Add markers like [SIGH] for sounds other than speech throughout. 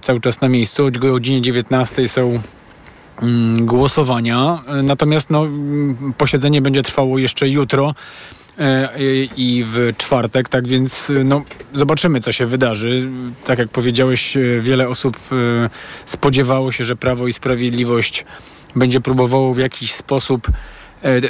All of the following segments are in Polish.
cały czas na miejscu. O godzinie 19 są mm, głosowania. Natomiast no, mm, posiedzenie będzie trwało jeszcze jutro e, i w czwartek, tak więc no, zobaczymy, co się wydarzy. Tak jak powiedziałeś, wiele osób spodziewało się, że Prawo i Sprawiedliwość będzie próbowało w jakiś sposób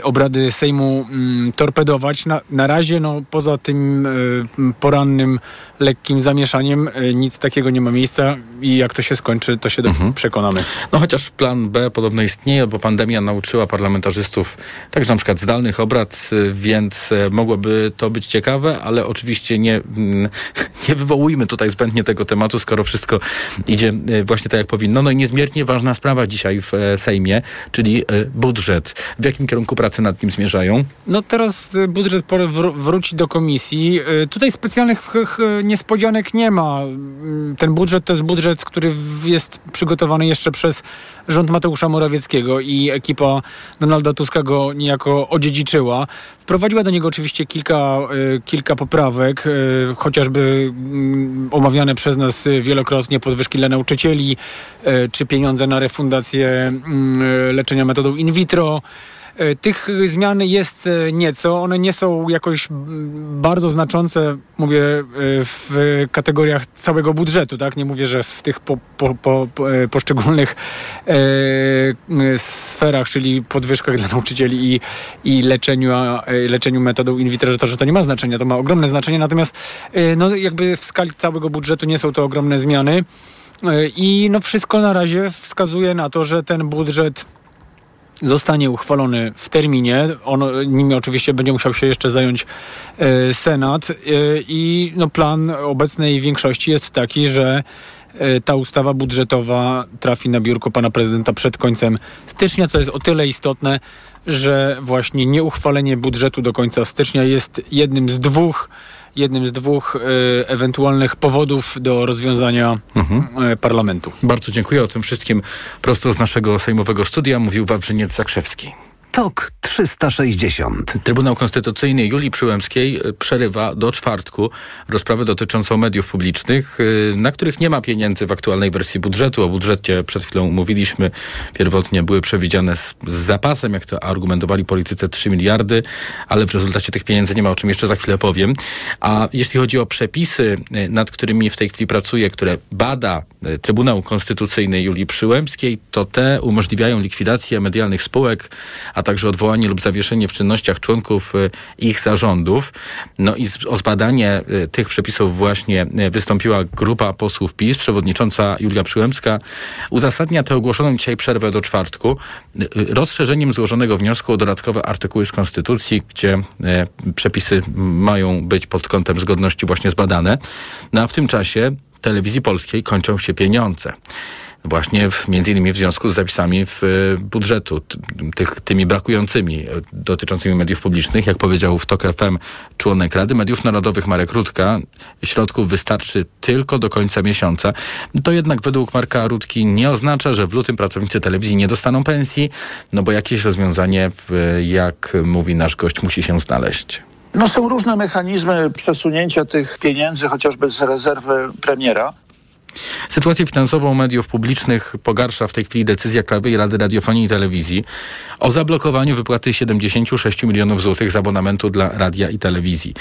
obrady Sejmu mm, torpedować. Na, na razie, no, poza tym e, porannym lekkim zamieszaniem, e, nic takiego nie ma miejsca i jak to się skończy, to się mhm. przekonamy. No chociaż plan B podobno istnieje, bo pandemia nauczyła parlamentarzystów także na przykład zdalnych obrad, więc mogłoby to być ciekawe, ale oczywiście nie, mm, [LAUGHS] nie wywołujmy tutaj zbędnie tego tematu, skoro wszystko idzie właśnie tak, jak powinno. No i niezmiernie ważna sprawa dzisiaj w Sejmie, czyli budżet. W jakim kierunku kierunku pracy nad nim zmierzają? No teraz y, budżet wr wróci do komisji. Y, tutaj specjalnych niespodzianek nie ma. Mm, ten budżet to jest budżet, który jest przygotowany jeszcze przez rząd Mateusza Morawieckiego i ekipa Donalda Tuska go niejako odziedziczyła. Wprowadziła do niego oczywiście kilka, y, kilka poprawek, chociażby mm, omawiane przez nas wielokrotnie podwyżki dla nauczycieli, czy pieniądze na refundację mm, leczenia metodą in vitro. E, tych zmian jest e, nieco. One nie są jakoś bardzo znaczące, mówię, e, w kategoriach całego budżetu, tak? Nie mówię, że w tych po, po, po, poszczególnych e, sferach, czyli podwyżkach dla nauczycieli i, i leczeniu, leczeniu metodą in vitro, że to, że to nie ma znaczenia. To ma ogromne znaczenie, natomiast no, jakby w skali całego budżetu nie są to ogromne zmiany. I no wszystko na razie wskazuje na to, że ten budżet zostanie uchwalony w terminie. On, nim oczywiście będzie musiał się jeszcze zająć e, Senat e, i no, plan obecnej większości jest taki, że e, ta ustawa budżetowa trafi na biurko pana prezydenta przed końcem stycznia, co jest o tyle istotne, że właśnie nieuchwalenie budżetu do końca stycznia jest jednym z dwóch jednym z dwóch y, ewentualnych powodów do rozwiązania mhm. y, parlamentu. Bardzo dziękuję o tym wszystkim. Prosto z naszego sejmowego studia mówił Wawrzyniec Zakrzewski. TOK 360. Trybunał Konstytucyjny Julii Przyłębskiej e, przerywa do czwartku rozprawę dotyczącą mediów publicznych, e, na których nie ma pieniędzy w aktualnej wersji budżetu. O budżecie przed chwilą mówiliśmy. Pierwotnie były przewidziane z, z zapasem, jak to argumentowali politycy, 3 miliardy, ale w rezultacie tych pieniędzy nie ma, o czym jeszcze za chwilę powiem. A jeśli chodzi o przepisy, e, nad którymi w tej chwili pracuje, które bada Trybunał Konstytucyjny Julii Przyłębskiej, to te umożliwiają likwidację medialnych spółek, a także odwołanie lub zawieszenie w czynnościach członków y, ich zarządów. No i o zbadanie y, tych przepisów właśnie y, wystąpiła grupa posłów PiS, przewodnicząca Julia Przyłębska. Uzasadnia tę ogłoszoną dzisiaj przerwę do czwartku rozszerzeniem złożonego wniosku o dodatkowe artykuły z Konstytucji, gdzie przepisy mają być pod kątem zgodności właśnie zbadane. No a w tym czasie telewizji polskiej kończą się pieniądze właśnie w, między innymi w związku z zapisami w e, budżetu, tych, tymi brakującymi e, dotyczącymi mediów publicznych. Jak powiedział w TOK FM członek Rady Mediów Narodowych Marek Rutka, środków wystarczy tylko do końca miesiąca. To jednak według Marka Rutki nie oznacza, że w lutym pracownicy telewizji nie dostaną pensji, no bo jakieś rozwiązanie, jak mówi nasz gość, musi się znaleźć. No są różne mechanizmy przesunięcia tych pieniędzy, chociażby z rezerwy premiera. Sytuację finansową mediów publicznych pogarsza w tej chwili decyzja Krajowej Rady Radiofonii i Telewizji o zablokowaniu wypłaty 76 milionów złotych z abonamentu dla radia i telewizji.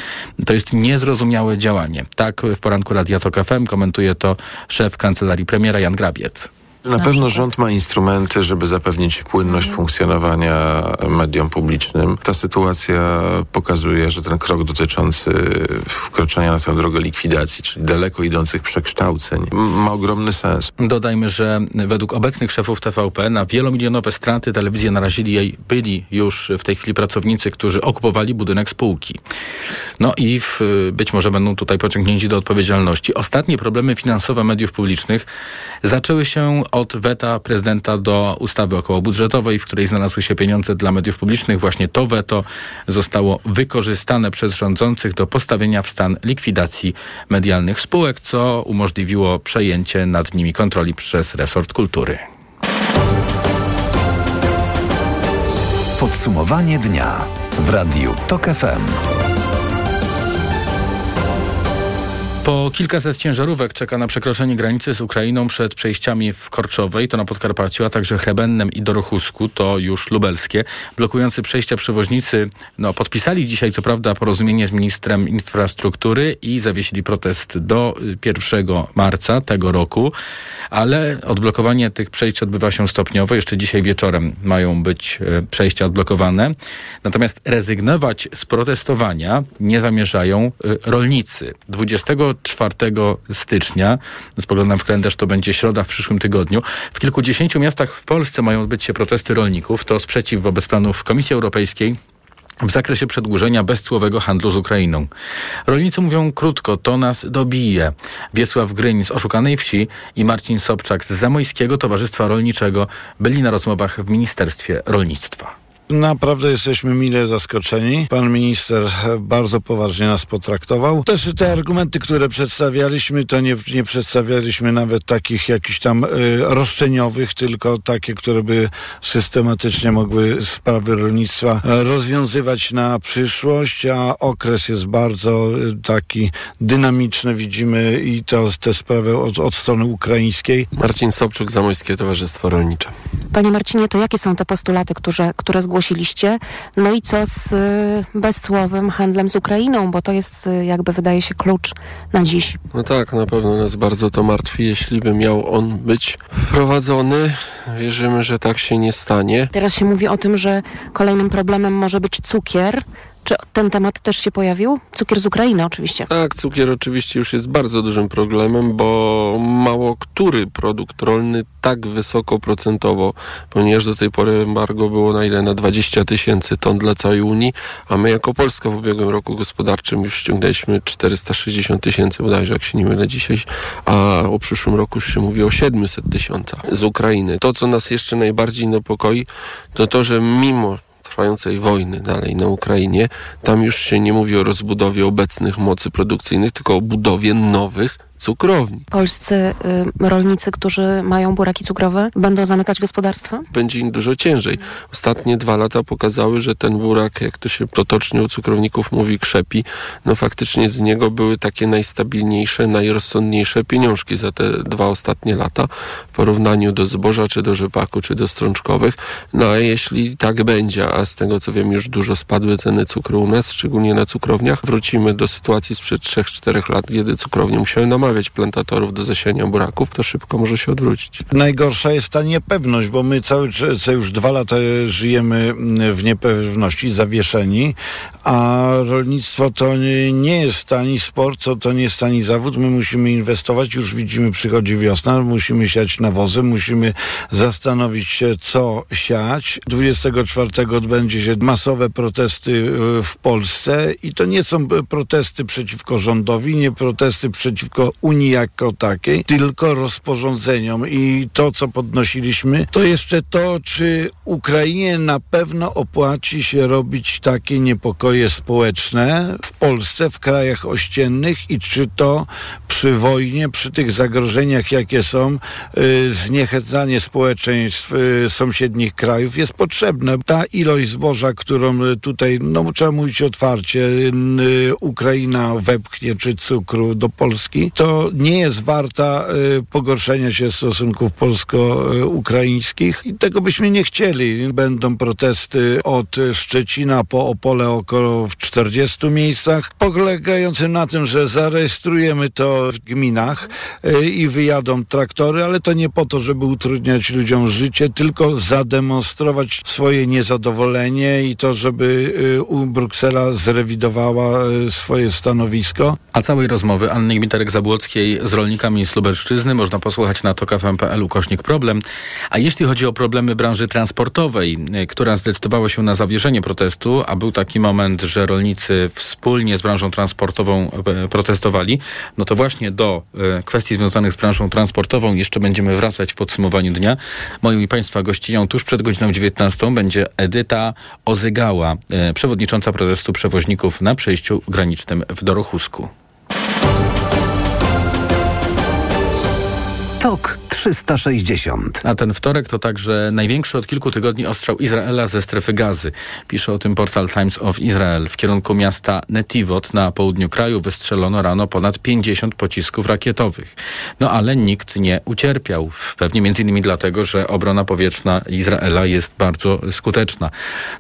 To jest niezrozumiałe działanie. Tak w poranku Radia Tok FM komentuje to szef kancelarii premiera Jan Grabiec. Na pewno rząd ma instrumenty, żeby zapewnić płynność funkcjonowania mediom publicznym. Ta sytuacja pokazuje, że ten krok dotyczący wkroczenia na tę drogę likwidacji, czyli daleko idących przekształceń, ma ogromny sens. Dodajmy, że według obecnych szefów TVP na wielomilionowe straty telewizję narazili jej byli już w tej chwili pracownicy, którzy okupowali budynek spółki. No i w, być może będą tutaj pociągnięci do odpowiedzialności. Ostatnie problemy finansowe mediów publicznych zaczęły się od weta prezydenta do ustawy okołobudżetowej, w której znalazły się pieniądze dla mediów publicznych. Właśnie to weto zostało wykorzystane przez rządzących do postawienia w stan likwidacji medialnych spółek, co umożliwiło przejęcie nad nimi kontroli przez resort kultury. Podsumowanie dnia w Radiu TOK FM. Po kilkaset ciężarówek czeka na przekroczenie granicy z Ukrainą przed przejściami w Korczowej, to na Podkarpaciu, a także Chrebennem i Dorochusku, to już lubelskie. Blokujący przejścia przewoźnicy no, podpisali dzisiaj co prawda porozumienie z ministrem infrastruktury i zawiesili protest do 1 marca tego roku, ale odblokowanie tych przejść odbywa się stopniowo. Jeszcze dzisiaj wieczorem mają być e, przejścia odblokowane. Natomiast rezygnować z protestowania nie zamierzają e, rolnicy. 20 4 stycznia, spoglądam w kalendarz, to będzie środa w przyszłym tygodniu. W kilkudziesięciu miastach w Polsce mają odbyć się protesty rolników. To sprzeciw wobec planów Komisji Europejskiej w zakresie przedłużenia bezcłowego handlu z Ukrainą. Rolnicy mówią krótko, to nas dobije. Wiesław Gryń z Oszukanej Wsi i Marcin Sobczak z Zamojskiego Towarzystwa Rolniczego byli na rozmowach w Ministerstwie Rolnictwa. Naprawdę jesteśmy mile zaskoczeni. Pan minister bardzo poważnie nas potraktował. Też te argumenty, które przedstawialiśmy, to nie, nie przedstawialiśmy nawet takich jakichś tam y, roszczeniowych, tylko takie, które by systematycznie mogły sprawy rolnictwa rozwiązywać na przyszłość, a okres jest bardzo taki dynamiczny, widzimy i to te sprawy od, od strony ukraińskiej. Marcin Sobczuk, Zamojskie Towarzystwo Rolnicze. Panie Marcinie, to jakie są te postulaty, które, które zgłosiły zgłosiliście. No i co z y, bezcłowym handlem z Ukrainą, bo to jest y, jakby wydaje się klucz na dziś. No tak, na pewno nas bardzo to martwi, jeśli by miał on być wprowadzony. Wierzymy, że tak się nie stanie. Teraz się mówi o tym, że kolejnym problemem może być cukier. Czy ten temat też się pojawił? Cukier z Ukrainy oczywiście. Tak, cukier oczywiście już jest bardzo dużym problemem, bo mało który produkt rolny tak wysoko procentowo, ponieważ do tej pory embargo było na ile? Na 20 tysięcy ton dla całej Unii, a my jako Polska w ubiegłym roku gospodarczym już ściągnęliśmy 460 tysięcy bodajże, jak się nie mylę dzisiaj, a o przyszłym roku już się mówi o 700 tysiącach z Ukrainy. To, co nas jeszcze najbardziej niepokoi, to to, że mimo trwającej wojny dalej na Ukrainie, tam już się nie mówi o rozbudowie obecnych mocy produkcyjnych, tylko o budowie nowych cukrowni. Polscy y, rolnicy, którzy mają buraki cukrowe, będą zamykać gospodarstwa? Będzie im dużo ciężej. Ostatnie dwa lata pokazały, że ten burak, jak to się potocznie u cukrowników mówi, krzepi. No faktycznie z niego były takie najstabilniejsze, najrozsądniejsze pieniążki za te dwa ostatnie lata w porównaniu do zboża, czy do rzepaku, czy do strączkowych. No a jeśli tak będzie, a z tego co wiem już dużo spadły ceny cukru u nas, szczególnie na cukrowniach, wrócimy do sytuacji sprzed 3-4 lat, kiedy cukrownie musiały namawiać namawiać plantatorów do zasiania buraków, to szybko może się odwrócić. Najgorsza jest ta niepewność, bo my cały co już dwa lata żyjemy w niepewności, zawieszeni, a rolnictwo to nie jest tani sport, to, to nie jest tani zawód. My musimy inwestować, już widzimy, przychodzi wiosna, musimy siać nawozy, musimy zastanowić się, co siać. 24 odbędzie się masowe protesty y, w Polsce i to nie są protesty przeciwko rządowi, nie protesty przeciwko Unii jako takiej, tylko rozporządzeniom. I to, co podnosiliśmy, to jeszcze to, czy Ukrainie na pewno opłaci się robić takie niepokoje społeczne w Polsce, w krajach ościennych i czy to przy wojnie, przy tych zagrożeniach, jakie są, y, zniechęcanie społeczeństw y, sąsiednich krajów jest potrzebne. Ta ilość zboża, którą tutaj, no trzeba mówić otwarcie, y, Ukraina wepchnie, czy cukru do Polski, to nie jest warta y, pogorszenia się stosunków polsko-ukraińskich i tego byśmy nie chcieli. Będą protesty od Szczecina po Opole około w 40 miejscach, polegające na tym, że zarejestrujemy to w gminach y, i wyjadą traktory, ale to nie po to, żeby utrudniać ludziom życie, tylko zademonstrować swoje niezadowolenie i to, żeby y, Bruksela zrewidowała swoje stanowisko. A całej rozmowy Anny Gmiterek-Zabłockiej z rolnikami z Lubelszczyzny można posłuchać na tokafm.pl ukośnik problem. A jeśli chodzi o problemy branży transportowej, y, która zdecydowała się na zawieszenie protestu, a był taki moment, że rolnicy wspólnie z branżą transportową y, protestowali, no to właśnie do y, kwestii związanych z branżą transportową jeszcze będziemy wracać w podsumowaniu dnia. Moją i Państwa gościnią tuż przed godziną 19 będzie Edyta Ozygała, przewodnicząca protestu przewoźników na przejściu granicznym w Dorochusku. TOK 360. A ten wtorek to także największy od kilku tygodni ostrzał Izraela ze strefy gazy. Pisze o tym portal Times of Israel. W kierunku miasta Netivot na południu kraju wystrzelono rano ponad 50 pocisków rakietowych. No ale nikt nie ucierpiał. Pewnie między innymi dlatego, że obrona powietrzna Izraela jest bardzo skuteczna.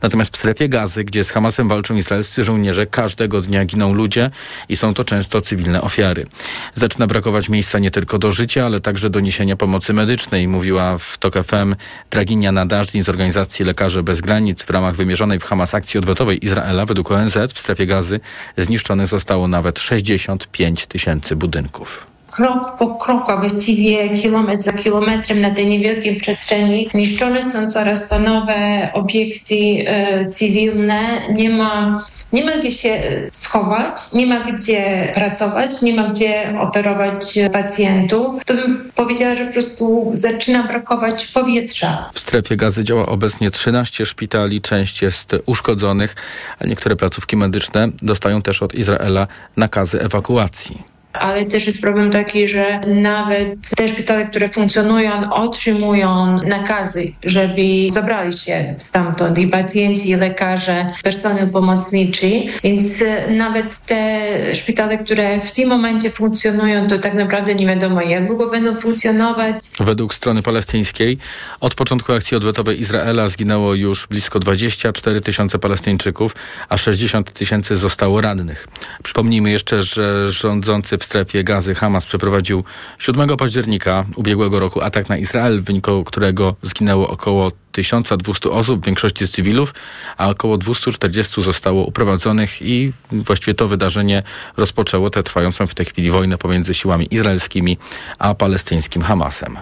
Natomiast w strefie gazy, gdzie z Hamasem walczą izraelscy żołnierze, każdego dnia giną ludzie i są to często cywilne ofiary. Zaczyna brakować miejsca nie tylko do życia, ale także do niesienia pomocy medycznej, mówiła w TOK FM Draginia Nadażdin z organizacji Lekarze Bez Granic. W ramach wymierzonej w Hamas akcji odwetowej Izraela według ONZ w strefie gazy zniszczonych zostało nawet 65 tysięcy budynków krok po kroku, a właściwie kilometr za kilometrem na tej niewielkiej przestrzeni niszczone są coraz to nowe obiekty e, cywilne. Nie ma, nie ma gdzie się schować, nie ma gdzie pracować, nie ma gdzie operować pacjentów. To bym powiedziała, że po prostu zaczyna brakować powietrza. W strefie gazy działa obecnie 13 szpitali, część jest uszkodzonych, a niektóre placówki medyczne dostają też od Izraela nakazy ewakuacji ale też jest problem taki, że nawet te szpitale, które funkcjonują, otrzymują nakazy, żeby zabrali się stamtąd i pacjenci, i lekarze, personel pomocniczy, więc nawet te szpitale, które w tym momencie funkcjonują, to tak naprawdę nie wiadomo, jak długo będą funkcjonować. Według strony palestyńskiej od początku akcji odwetowej Izraela zginęło już blisko 24 tysiące Palestyńczyków, a 60 tysięcy zostało rannych. Przypomnijmy jeszcze, że rządzący w strefie gazy Hamas przeprowadził 7 października ubiegłego roku atak na Izrael, w wyniku którego zginęło około 1200 osób, w większości z cywilów, a około 240 zostało uprowadzonych i właściwie to wydarzenie rozpoczęło tę trwającą w tej chwili wojnę pomiędzy siłami izraelskimi a palestyńskim Hamasem.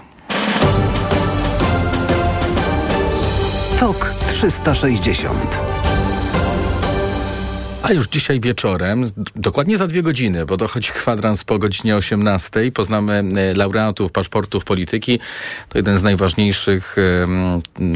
Tok 360. A już dzisiaj wieczorem, dokładnie za dwie godziny, bo dochodzi kwadrans po godzinie 18, poznamy e, laureatów paszportów polityki. To jeden z najważniejszych,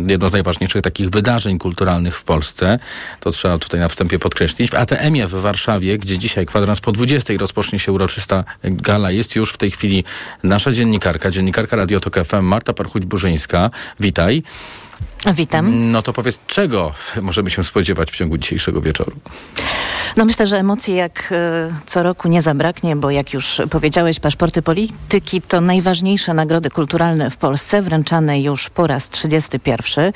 jedno z najważniejszych takich wydarzeń kulturalnych w Polsce. To trzeba tutaj na wstępie podkreślić. W ATM-ie w Warszawie, gdzie dzisiaj kwadrans po 20 rozpocznie się uroczysta gala, jest już w tej chwili nasza dziennikarka, dziennikarka Radiotok FM Marta Parchuć-Burzyńska. Witaj. Witam. No to powiedz, czego możemy się spodziewać w ciągu dzisiejszego wieczoru? No myślę, że emocji jak e, co roku nie zabraknie, bo jak już powiedziałeś, paszporty polityki to najważniejsze nagrody kulturalne w Polsce, wręczane już po raz 31.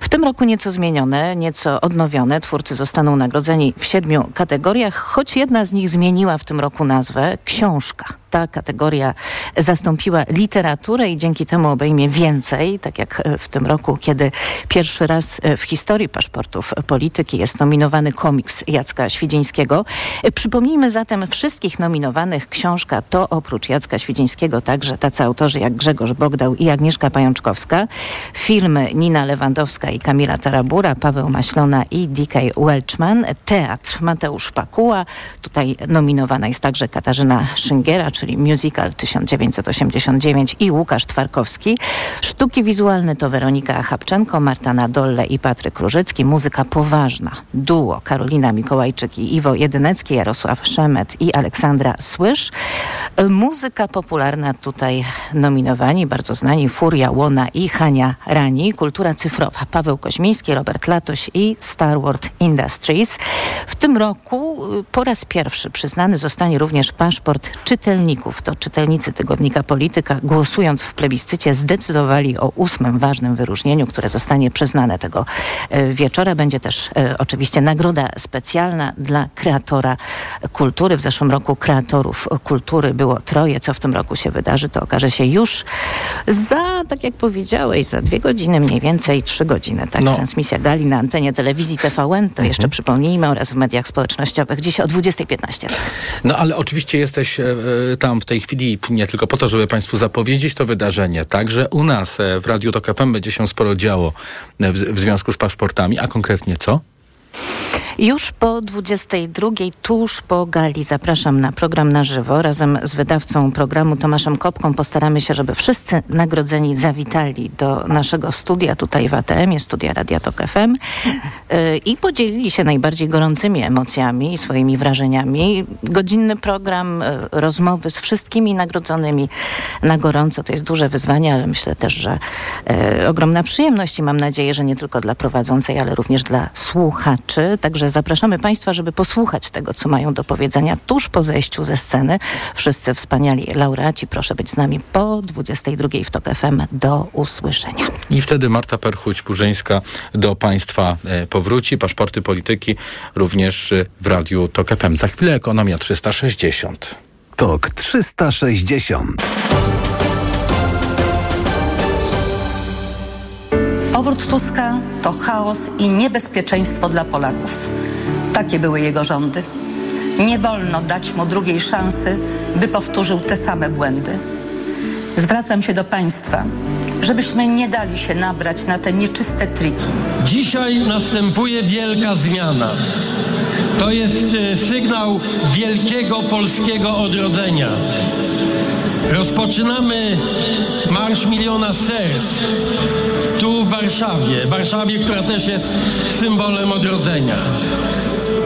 W tym roku nieco zmienione, nieco odnowione. Twórcy zostaną nagrodzeni w siedmiu kategoriach, choć jedna z nich zmieniła w tym roku nazwę książka ta kategoria zastąpiła literaturę i dzięki temu obejmie więcej, tak jak w tym roku, kiedy pierwszy raz e, w historii paszportów polityki jest nominowany komiks Jacka Świdzińskiego. E, przypomnijmy zatem wszystkich nominowanych książka to oprócz Jacka Świdzińskiego także tacy autorzy jak Grzegorz Bogdał i Agnieszka Pajączkowska, filmy Nina Lewandowska i Kamila Tarabura, Paweł Maślona i D.K. Welchman, teatr Mateusz Pakuła, tutaj nominowana jest także Katarzyna Szyngiera, czyli musical 1989 i Łukasz Twarkowski. Sztuki wizualne to Weronika Chapczenko, Marta Nadolle i Patryk Różycki. Muzyka poważna, duo Karolina Mikołajczyk i Iwo Jedynecki, Jarosław Szemet i Aleksandra Słysz. Muzyka popularna tutaj nominowani, bardzo znani Furia Łona i Hania Rani. Kultura cyfrowa Paweł Koźmiński, Robert Latoś i Star Wars Industries. W tym roku y, po raz pierwszy przyznany zostanie również paszport czytelników. To czytelnicy tygodnika Polityka, głosując w plebiscycie, zdecydowali o ósmym ważnym wyróżnieniu, które zostanie przyznane tego e, wieczora. Będzie też e, oczywiście nagroda specjalna dla kreatora kultury. W zeszłym roku kreatorów kultury było troje. Co w tym roku się wydarzy, to okaże się już za, tak jak powiedziałeś, za dwie godziny, mniej więcej trzy godziny. Tak, no. transmisja gali na antenie telewizji TVN, to mhm. jeszcze przypomnijmy, oraz w mediach społecznościowych. Dziś o 20.15. Tak. No ale oczywiście jesteś e, tam w tej chwili nie tylko po to, żeby Państwu zapowiedzieć to wydarzenie, także u nas w Radiu Tok FM będzie się sporo działo w, związku z paszportami, a konkretnie co? Już po 22, tuż po gali, zapraszam na program na żywo. Razem z wydawcą programu Tomaszem Kopką postaramy się, żeby wszyscy nagrodzeni zawitali do naszego studia tutaj w ATM, studia Radia Tok FM yy, i podzielili się najbardziej gorącymi emocjami i swoimi wrażeniami. Godzinny program, yy, rozmowy z wszystkimi nagrodzonymi na gorąco. To jest duże wyzwanie, ale myślę też, że yy, ogromna przyjemność i mam nadzieję, że nie tylko dla prowadzącej, ale również dla słuchaczy. Także zapraszamy Państwa, żeby posłuchać tego, co mają do powiedzenia tuż po zejściu ze sceny. Wszyscy wspaniali laureaci, proszę być z nami po 22 w TOK FM. Do usłyszenia. I wtedy Marta Perchuć-Purzyńska do Państwa e, powróci. Paszporty polityki również e, w Radiu TOK FM. Za chwilę Ekonomia 360. TOK 360. Powrót Tuska to chaos i niebezpieczeństwo dla Polaków. Takie były jego rządy. Nie wolno dać mu drugiej szansy, by powtórzył te same błędy. Zwracam się do Państwa, żebyśmy nie dali się nabrać na te nieczyste triki. Dzisiaj następuje wielka zmiana. To jest e, sygnał wielkiego polskiego odrodzenia. Rozpoczynamy Marsz Miliona Serc tu w Warszawie. Warszawie, która też jest symbolem odrodzenia.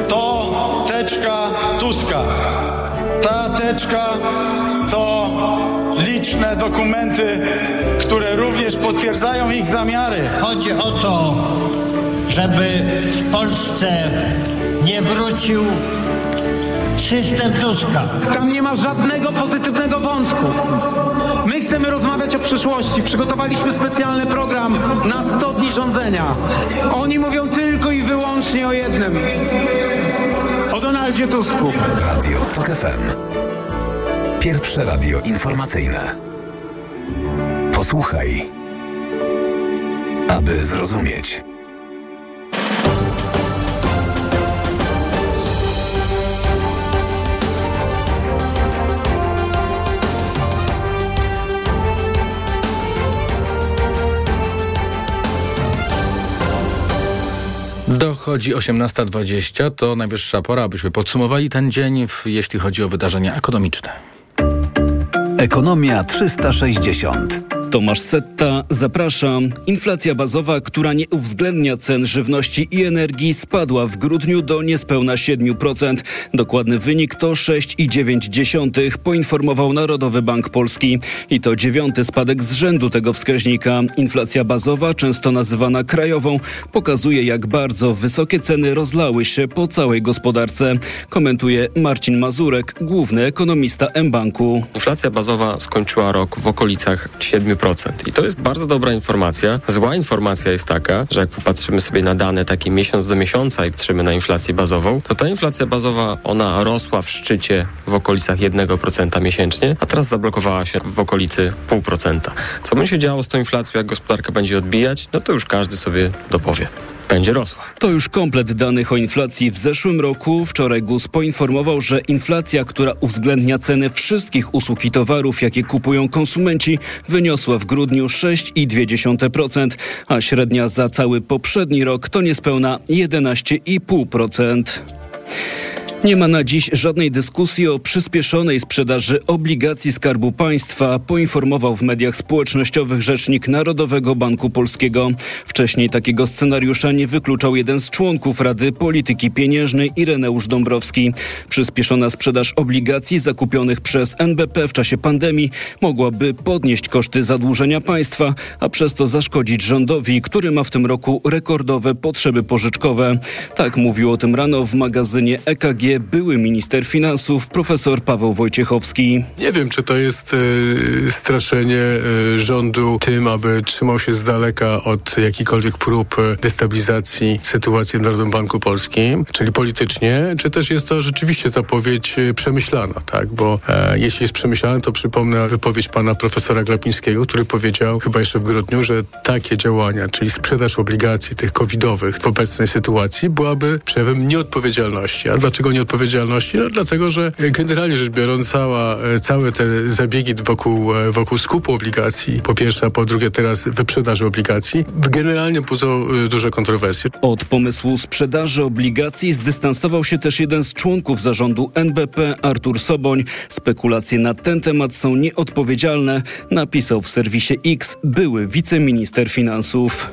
To teczka Tuska. Ta teczka to liczne dokumenty, które również potwierdzają ich zamiary. Chodzi o to, żeby w Polsce nie wrócił system Tuska. Tam nie ma żadnego pozytywnego wątku. My chcemy rozmawiać o przyszłości. Przygotowaliśmy specjalny program na 100 dni rządzenia. Oni mówią tylko i wyłącznie o jednym. O Donaldzie Tusku. Radio TOK FM. Pierwsze radio informacyjne. Posłuchaj, aby zrozumieć. Dochodzi 18.20, to najwyższa pora, abyśmy podsumowali ten dzień, jeśli chodzi o wydarzenia ekonomiczne. Ekonomia 360. Tomasz Setta, zapraszam. Inflacja bazowa, która nie uwzględnia cen żywności i energii, spadła w grudniu do niespełna 7%. Dokładny wynik to 6,9, poinformował Narodowy Bank Polski. I to dziewiąty spadek z rzędu tego wskaźnika. Inflacja bazowa, często nazywana krajową, pokazuje jak bardzo wysokie ceny rozlały się po całej gospodarce. Komentuje Marcin Mazurek, główny ekonomista mBanku. Inflacja bazowa skończyła rok w okolicach 7%. I to jest bardzo dobra informacja. Zła informacja jest taka, że jak popatrzymy sobie na dane takie miesiąc do miesiąca i patrzymy na inflację bazową, to ta inflacja bazowa, ona rosła w szczycie w okolicach 1% miesięcznie, a teraz zablokowała się w okolicy 0,5%. Co będzie się działo z tą inflacją, jak gospodarka będzie odbijać, no to już każdy sobie dopowie będzie rosła. To już komplet danych o inflacji w zeszłym roku. Wczoraj GUS poinformował, że inflacja, która uwzględnia ceny wszystkich usług i towarów, jakie kupują konsumenci, wyniosła w grudniu 6,2%, a średnia za cały poprzedni rok to niespełna 11,5%. Nie ma na dziś żadnej dyskusji o przyspieszonej sprzedaży obligacji Skarbu Państwa, poinformował w mediach społecznościowych rzecznik Narodowego Banku Polskiego. Wcześniej takiego scenariusza nie wykluczał jeden z członków Rady Polityki Pieniężnej Ireneusz Dąbrowski. Przyspieszona sprzedaż obligacji zakupionych przez NBP w czasie pandemii mogłaby podnieść koszty zadłużenia państwa, a przez to zaszkodzić rządowi, który ma w tym roku rekordowe potrzeby pożyczkowe. Tak mówił o tym rano w magazynie EKG były minister finansów profesor Paweł Wojciechowski. Nie wiem, czy to jest e, straszenie e, rządu tym, aby trzymał się z daleka od jakichkolwiek prób destabilizacji sytuacji w Narodowym Banku Polskim, czyli politycznie, czy też jest to rzeczywiście zapowiedź e, przemyślana, tak? Bo e, jeśli jest przemyślana, to przypomnę wypowiedź pana profesora Glapińskiego, który powiedział chyba jeszcze w grudniu, że takie działania, czyli sprzedaż obligacji tych covidowych w obecnej sytuacji byłaby przejawem nieodpowiedzialności. A dlaczego nie odpowiedzialności? No dlatego, że generalnie rzecz biorąc cała, całe te zabiegi wokół, wokół skupu obligacji, po pierwsze, a po drugie teraz wyprzedaży obligacji, generalnie budzą duże kontrowersje. Od pomysłu sprzedaży obligacji zdystansował się też jeden z członków zarządu NBP, Artur Soboń. Spekulacje na ten temat są nieodpowiedzialne, napisał w serwisie X były wiceminister finansów.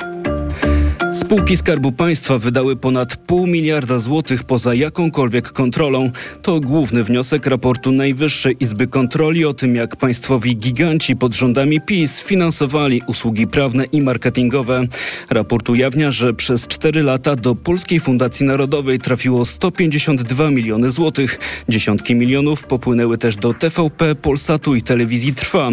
Spółki Skarbu Państwa wydały ponad pół miliarda złotych poza jakąkolwiek kontrolą. To główny wniosek raportu Najwyższej Izby Kontroli o tym, jak państwowi giganci pod rządami PiS finansowali usługi prawne i marketingowe. Raport ujawnia, że przez cztery lata do Polskiej Fundacji Narodowej trafiło 152 miliony złotych. Dziesiątki milionów popłynęły też do TVP, Polsatu i Telewizji Trwa.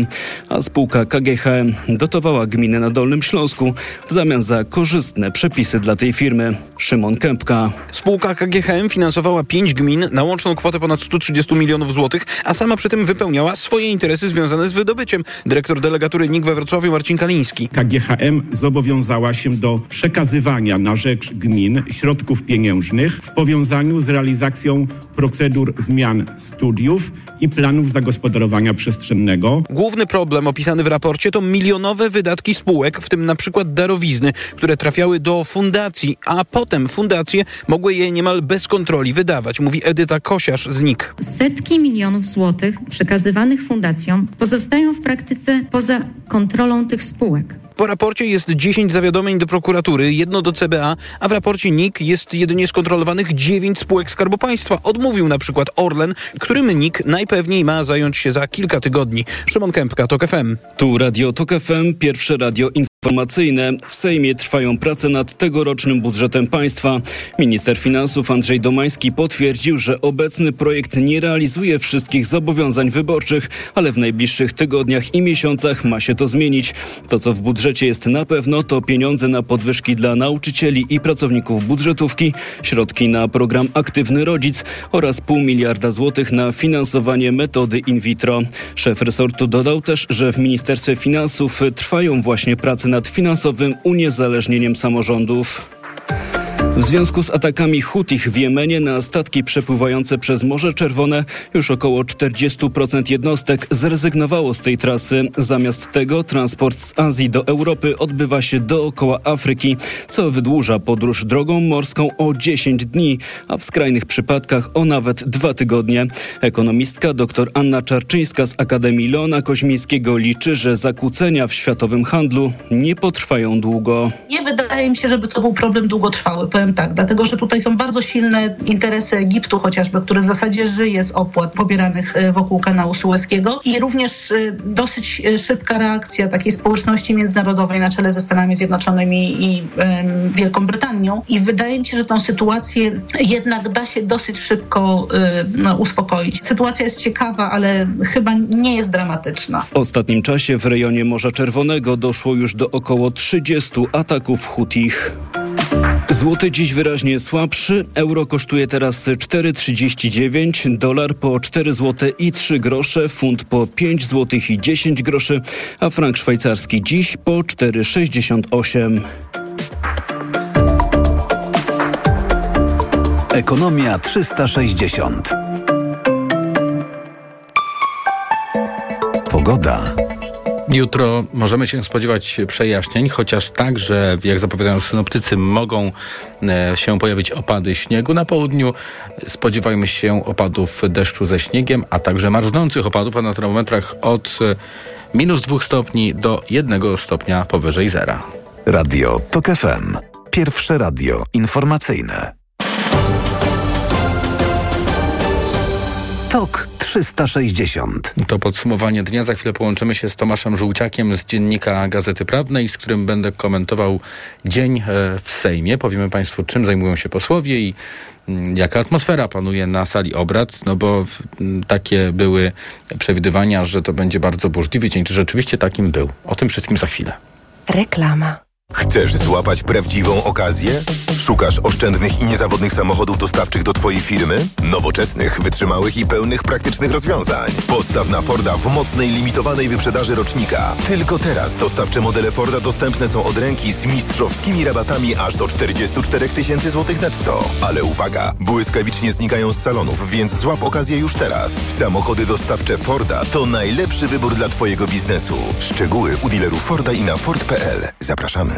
A spółka KGHM dotowała gminę na Dolnym Śląsku w zamian za korzystne przepisy dla tej firmy. Szymon Kępka. Spółka KGHM finansowała pięć gmin na łączną kwotę ponad 130 milionów złotych, a sama przy tym wypełniała swoje interesy związane z wydobyciem. Dyrektor delegatury NIK we Wrocławiu Marcin Kaliński. KGHM zobowiązała się do przekazywania na rzecz gmin środków pieniężnych w powiązaniu z realizacją procedur zmian studiów i planów zagospodarowania przestrzennego. Główny problem opisany w raporcie to milionowe wydatki spółek, w tym na przykład darowizny, które trafiały do fundacji, a potem fundacje mogły je niemal bez kontroli wydawać, mówi Edyta Kosiarz z NIK. Setki milionów złotych przekazywanych fundacjom pozostają w praktyce poza kontrolą tych spółek. Po raporcie jest 10 zawiadomień do prokuratury, jedno do CBA, a w raporcie NIK jest jedynie skontrolowanych 9 spółek Skarbu Państwa. Odmówił na przykład Orlen, którym NIK najpewniej ma zająć się za kilka tygodni. Szymon Kępka, TOK FM. Tu Radio TOK FM, pierwsze radio informacyjne. W Sejmie trwają prace nad tegorocznym budżetem państwa. Minister finansów Andrzej Domański potwierdził, że obecny projekt nie realizuje wszystkich zobowiązań wyborczych, ale w najbliższych tygodniach i miesiącach ma się to zmienić. To, co w budżecie jest na pewno, to pieniądze na podwyżki dla nauczycieli i pracowników budżetówki, środki na program Aktywny Rodzic oraz pół miliarda złotych na finansowanie metody in vitro. Szef resortu dodał też, że w Ministerstwie Finansów trwają właśnie prace nad finansowym uniezależnieniem samorządów. W związku z atakami Hutich w Jemenie na statki przepływające przez Morze Czerwone już około 40% jednostek zrezygnowało z tej trasy. Zamiast tego transport z Azji do Europy odbywa się dookoła Afryki, co wydłuża podróż drogą morską o 10 dni, a w skrajnych przypadkach o nawet dwa tygodnie. Ekonomistka dr Anna Czarczyńska z Akademii Leona Koźmińskiego liczy, że zakłócenia w światowym handlu nie potrwają długo. Nie wydaje mi się, żeby to był problem długotrwały. Powiem tak, dlatego że tutaj są bardzo silne interesy Egiptu chociażby, który w zasadzie żyje z opłat pobieranych e, wokół kanału Suezkiego i również e, dosyć e, szybka reakcja takiej społeczności międzynarodowej na czele ze Stanami Zjednoczonymi i Wielką Brytanią. I wydaje mi się, że tą sytuację jednak da się dosyć szybko no, uspokoić. Sytuacja jest ciekawa, ale chyba nie jest dramatyczna. W ostatnim czasie w rejonie Morza Czerwonego doszło już do około 30 ataków Hutich. Złoty dziś wyraźnie słabszy. Euro kosztuje teraz 4,39, dolar po 4 zł i 3 grosze, funt po 5 zł i 10 groszy, a frank szwajcarski dziś po 4,68. Ekonomia 360. Pogoda. Jutro możemy się spodziewać przejaśnień, chociaż także, jak zapowiadają synoptycy, mogą e, się pojawić opady śniegu. Na południu spodziewajmy się opadów deszczu ze śniegiem, a także marznących opadów, a na termometrach od e, minus dwóch stopni do jednego stopnia powyżej zera. Radio TOK FM. Pierwsze radio informacyjne. TOK 360. To podsumowanie dnia. Za chwilę połączymy się z Tomaszem Żółciakiem z dziennika Gazety Prawnej, z którym będę komentował dzień e, w Sejmie. Powiemy Państwu, czym zajmują się posłowie i mm, jaka atmosfera panuje na sali obrad, no bo mm, takie były przewidywania, że to będzie bardzo burzliwy dzień. Czy rzeczywiście takim był? O tym wszystkim za chwilę. Reklama. Chcesz złapać prawdziwą okazję? Szukasz oszczędnych i niezawodnych samochodów dostawczych do Twojej firmy? Nowoczesnych, wytrzymałych i pełnych praktycznych rozwiązań. Postaw na Forda w mocnej, limitowanej wyprzedaży rocznika. Tylko teraz dostawcze modele Forda dostępne są od ręki z mistrzowskimi rabatami aż do 44 tysięcy złotych netto. Ale uwaga, błyskawicznie znikają z salonów, więc złap okazję już teraz. Samochody dostawcze Forda to najlepszy wybór dla Twojego biznesu. Szczegóły u dealerów Forda i na Ford.pl. Zapraszamy.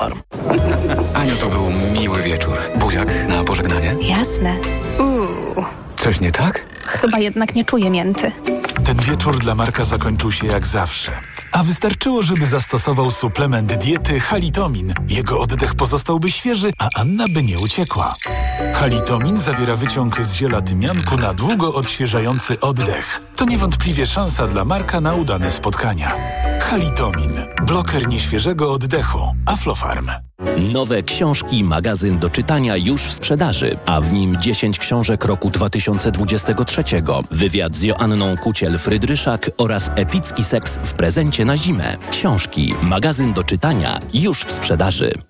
Aflofarm. Aniu, to był miły wieczór. Buziak na pożegnanie? Jasne. Uuu, Coś nie tak? chyba jednak nie czuję mięty. Ten wieczór dla Marka zakończył się jak zawsze. A wystarczyło, żeby zastosował suplement diety Halitomin. Jego oddech pozostałby świeży, a Anna by nie uciekła. Halitomin zawiera wyciąg z ziela tymianku na długo odświeżający oddech. To niewątpliwie szansa dla Marka na udane spotkania. Halitomin. Bloker nieświeżego oddechu. Aflofarm. Nowe książki, magazyn do czytania już w sprzedaży, a w nim 10 książek roku 2023. Wywiad z Joanną Kuciel-Frydryszak oraz epicki seks w prezencie na zimę. Książki, magazyn do czytania już w sprzedaży.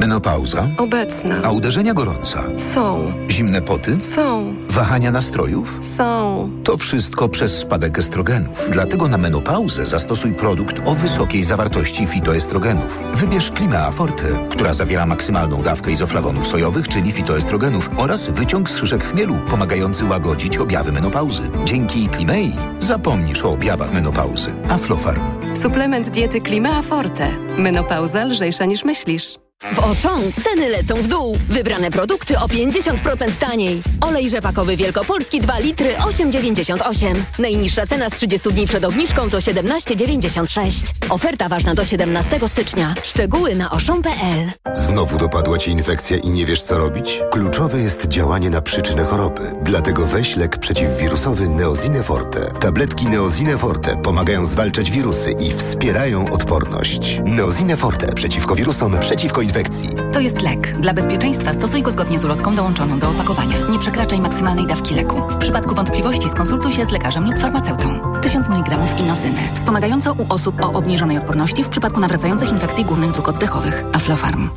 Menopauza? Obecna. A uderzenia gorąca? Są. Zimne poty? Są. Wahania nastrojów? Są. To wszystko przez spadek estrogenów. Dlatego na menopauzę zastosuj produkt o wysokiej zawartości fitoestrogenów. Wybierz Klima Forte, która zawiera maksymalną dawkę izoflawonów sojowych, czyli fitoestrogenów oraz wyciąg z szyszek chmielu, pomagający łagodzić objawy menopauzy. Dzięki Klimei zapomnisz o objawach menopauzy. Aflofarm. Suplement diety Klima Forte. Menopauza lżejsza niż myślisz. W Auchan ceny lecą w dół. Wybrane produkty o 50% taniej. Olej rzepakowy Wielkopolski 2 litry 8,98. Najniższa cena z 30 dni przed obniżką to 17,96. Oferta ważna do 17 stycznia. Szczegóły na oszą.pl. Znowu dopadła Ci infekcja i nie wiesz co robić? Kluczowe jest działanie na przyczynę choroby. Dlatego weź lek przeciwwirusowy Neozine Forte. Tabletki Neozine Forte pomagają zwalczać wirusy i wspierają odporność. Neozine Forte przeciwko wirusom, przeciwko infekcji. To jest lek. Dla bezpieczeństwa stosuj go zgodnie z ulotką dołączoną do opakowania. Nie przekraczaj maksymalnej dawki leku. W przypadku wątpliwości skonsultuj się z lekarzem lub farmaceutą. 1000 mg inozyny. Wspomagająco u osób o obniżonej odporności w przypadku nawracających infekcji górnych dróg oddechowych. Aflofarm.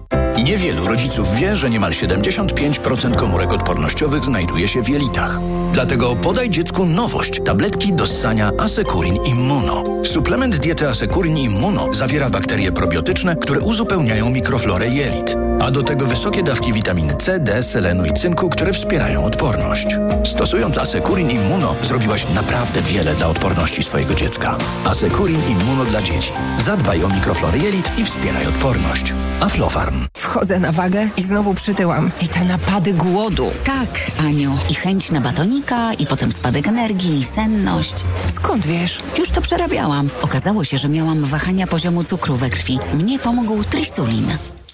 Niewielu rodziców wie, że niemal 75% komórek odpornościowych znajduje się w jelitach. Dlatego podaj dziecku nowość. Tabletki do ssania Asekurin Immuno. Suplement diety Asekurin Immuno zawiera bakterie probiotyczne, które uzupełniają mikroflorę jelit. A do tego wysokie dawki witaminy C, D, selenu i cynku, które wspierają odporność. Stosując Asekurin Immuno zrobiłaś naprawdę wiele dla odporności swojego dziecka. Asekurin Immuno dla dzieci. Zadbaj o mikroflorę jelit i wspieraj odporność. Aflofarm. Wchodzę na wagę i znowu przytyłam. I te napady głodu. Tak, Aniu. I chęć na batonika, i potem spadek energii, i senność. Skąd wiesz? Już to przerabiałam. Okazało się, że miałam wahania poziomu cukru we krwi. Mnie pomógł trisulin.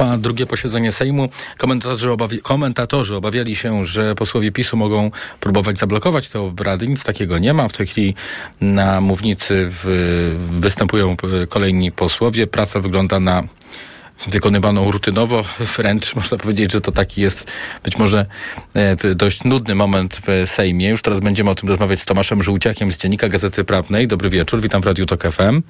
Trwa drugie posiedzenie Sejmu. Komentatorzy, obawi komentatorzy obawiali się, że posłowie PiSu mogą próbować zablokować te obrady. Nic takiego nie ma. W tej chwili na mównicy w, występują kolejni posłowie. Praca wygląda na wykonywaną rutynowo, [LAUGHS] wręcz można powiedzieć, że to taki jest być może e, dość nudny moment w Sejmie. Już teraz będziemy o tym rozmawiać z Tomaszem Żółciakiem z Dziennika Gazety Prawnej. Dobry wieczór, witam w Radiu Tok FM.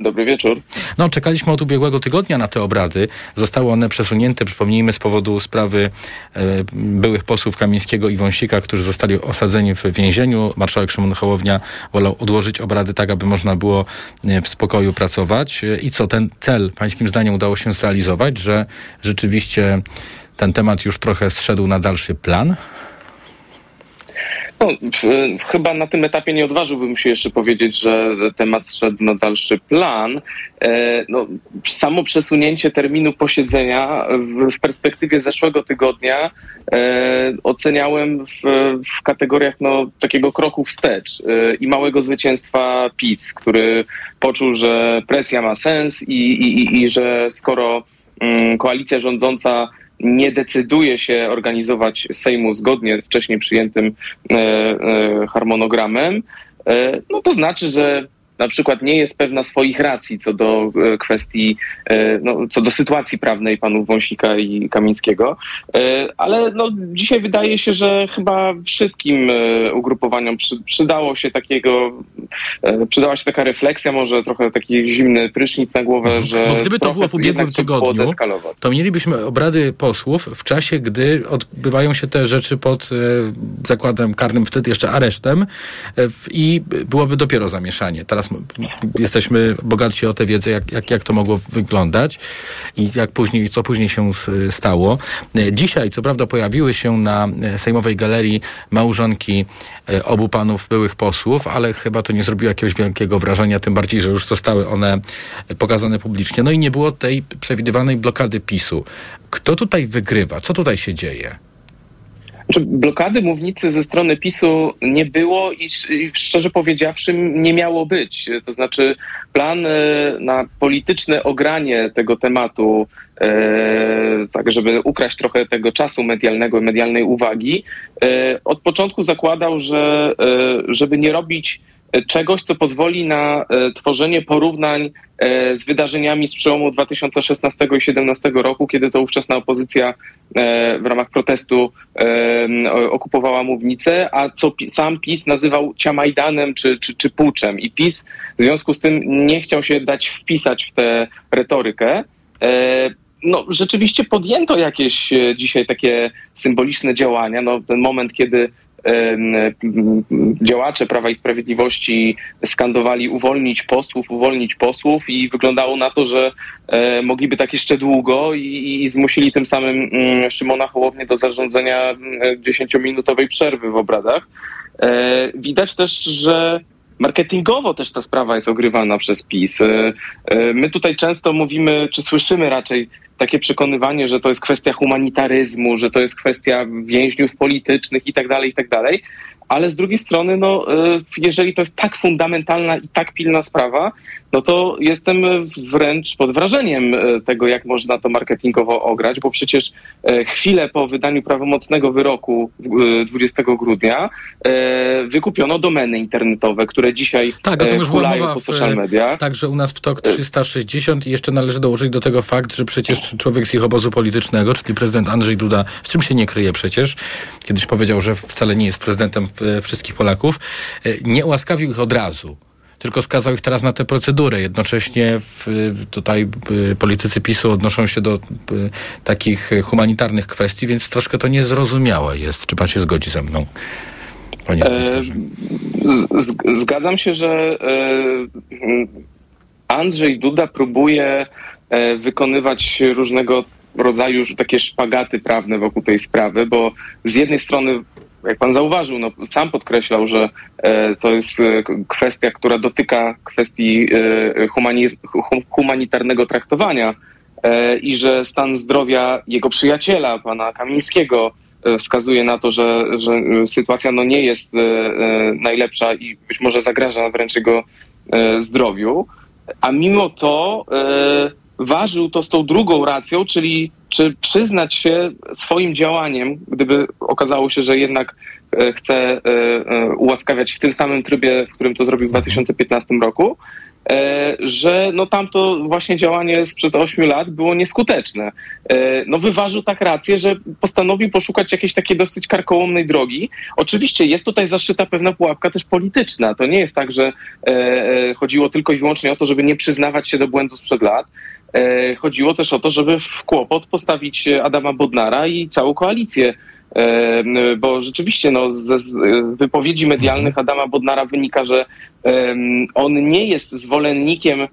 Dobry wieczór. No, czekaliśmy od ubiegłego tygodnia na te obrady. Zostały one przesunięte, przypomnijmy, z powodu sprawy e, byłych posłów Kamińskiego i Wąsika, którzy zostali osadzeni w więzieniu. Marszałek Szymon Hołownia wolał odłożyć obrady tak, aby można było e, w spokoju pracować. E, I co, ten cel pańskim zdaniem udało się zrealizować, że rzeczywiście ten temat już trochę zszedł na dalszy plan? No, chyba na tym etapie nie odważyłbym się jeszcze powiedzieć, że temat szedł na dalszy plan. E, no, samo przesunięcie terminu posiedzenia w, perspektywie zeszłego tygodnia e, oceniałem w, w, kategoriach no, takiego kroku wstecz e, i małego zwycięstwa PiS, który poczuł, że presja ma sens i, i, i że skoro mm, koalicja rządząca nie decyduje się organizować Sejmu zgodnie z wcześniej przyjętym e, e, harmonogramem, e, no to znaczy, że na przykład nie jest pewna swoich racji co do e, kwestii, e, no, co do sytuacji prawnej panów Wąsika i Kamińskiego. E, ale no, dzisiaj wydaje się, że chyba wszystkim ugrupowaniom przydało się takiego, przydała się taka refleksja, może trochę taki zimny prysznic na głowę, mhm. że. Bo gdyby to było w ubiegłym tygodniu, to mielibyśmy obrady posłów w czasie, gdy odbywają się te rzeczy pod zakładem karnym, wtedy jeszcze aresztem i byłoby dopiero zamieszanie. Teraz jesteśmy bogatsi o tę wiedzę, jak, jak, jak to mogło wyglądać i jak później, co później się stało. Dzisiaj, co prawda, pojawiły się na Sejmowej Galerii małżonki e, obu panów byłych posłów, ale chyba to nie zrobiło jakiegoś wielkiego wrażenia, tym bardziej, że już zostały one pokazane publicznie. No i nie było tej przewidywanej blokady PiSu. Kto tutaj wygrywa? Co tutaj się dzieje? Znaczy, blokady mównicy ze strony PiSu nie było i, szczerze powiedziawszy nie miało być. To znaczy plan e, na polityczne ogranie tego tematu, e, tak żeby ukraść trochę tego czasu medialnego, medialnej uwagi, e, od początku zakładał, że żeby nie robić czegoś, co pozwoli na e, tworzenie porównań e, z wydarzeniami z przełomu 2016 i 2017 roku, kiedy to ówczesna opozycja e, w ramach protestu okupowała mównicę, a co sam PiS nazywał ciamajdanem czy, czy, czy puczem. I PiS w związku z tym nie chciał się dać wpisać w tę retorykę. No, rzeczywiście podjęto jakieś dzisiaj takie symboliczne działania. No, ten moment, kiedy działacze Prawa i Sprawiedliwości skandowali uwolnić posłów, uwolnić posłów i wyglądało na to, że e, mogliby tak jeszcze długo i, i zmusili tym samym mm, Szymona Hołownię do zarządzenia mm, dziesięciominutowej przerwy w obradach. E, widać też, że marketingowo też ta sprawa jest ogrywana przez PiS. E, my tutaj często mówimy, czy słyszymy raczej takie przekonywanie, że to jest kwestia humanitaryzmu, że to jest kwestia więźniów politycznych i tak dalej, i tak ale z drugiej strony, no, e, jeżeli to jest tak fundamentalna i tak pilna sprawa, no to jestem wręcz pod wrażeniem e, tego, jak można to marketingowo ograć, bo przecież e, chwilę po wydaniu prawomocnego wyroku 20 grudnia wykupiono domeny internetowe, które dzisiaj tak, o tym już była po social mediach. Także u nas w TOK 360 i jeszcze należy dołożyć do tego fakt, że przecież człowiek z ich obozu politycznego, czyli prezydent Andrzej Duda, z czym się nie kryje przecież, kiedyś powiedział, że wcale nie jest prezydentem E, wszystkich Polaków, e, nie ułaskawił ich od razu tylko skazał ich teraz na tę procedurę. Jednocześnie w, tutaj e, politycy PiSu odnoszą się do takich humanitarnych kwestii, więc troszkę to niezrozumiałe jest. Czy pan się zgodzi ze mną? Panie redaktorze. Zgadzam się, że Andrzej Duda próbuje wykonywać różnego rodzaju takie szpagaty prawne wokół tej sprawy, bo z jednej strony jak pan zauważył, no, sam podkreślał, że e, to jest e, kwestia, która dotyka kwestii e, humani humanitarnego traktowania e, i że stan zdrowia jego przyjaciela, pana Kamińskiego, e, wskazuje na to, że, że sytuacja no, nie jest e, najlepsza i być może zagraża wręcz jego zdrowiu. A mimo to ważył to z tą drugą racją, czyli czy przyznać się swoim działaniem, gdyby okazało się, że jednak e, chce e, e, ułaskawiać w tym samym trybie, w którym to zrobił w 2015 roku, że no tamto właśnie działanie sprzed 8 lat było nieskuteczne. No wyważył tak rację, że postanowił poszukać jakiejś takiej dosyć karkołomnej drogi. Oczywiście jest tutaj zaszyta pewna pułapka też polityczna. To nie jest tak, że chodziło tylko i wyłącznie o to, żeby nie przyznawać się do błędu sprzed lat. E, chodziło też o to, żeby w kłopot postawić Adama Bodnara i całą koalicję. E, bo rzeczywiście no, z wypowiedzi medialnych Adama Bodnara wynika, że on nie jest zwolennikiem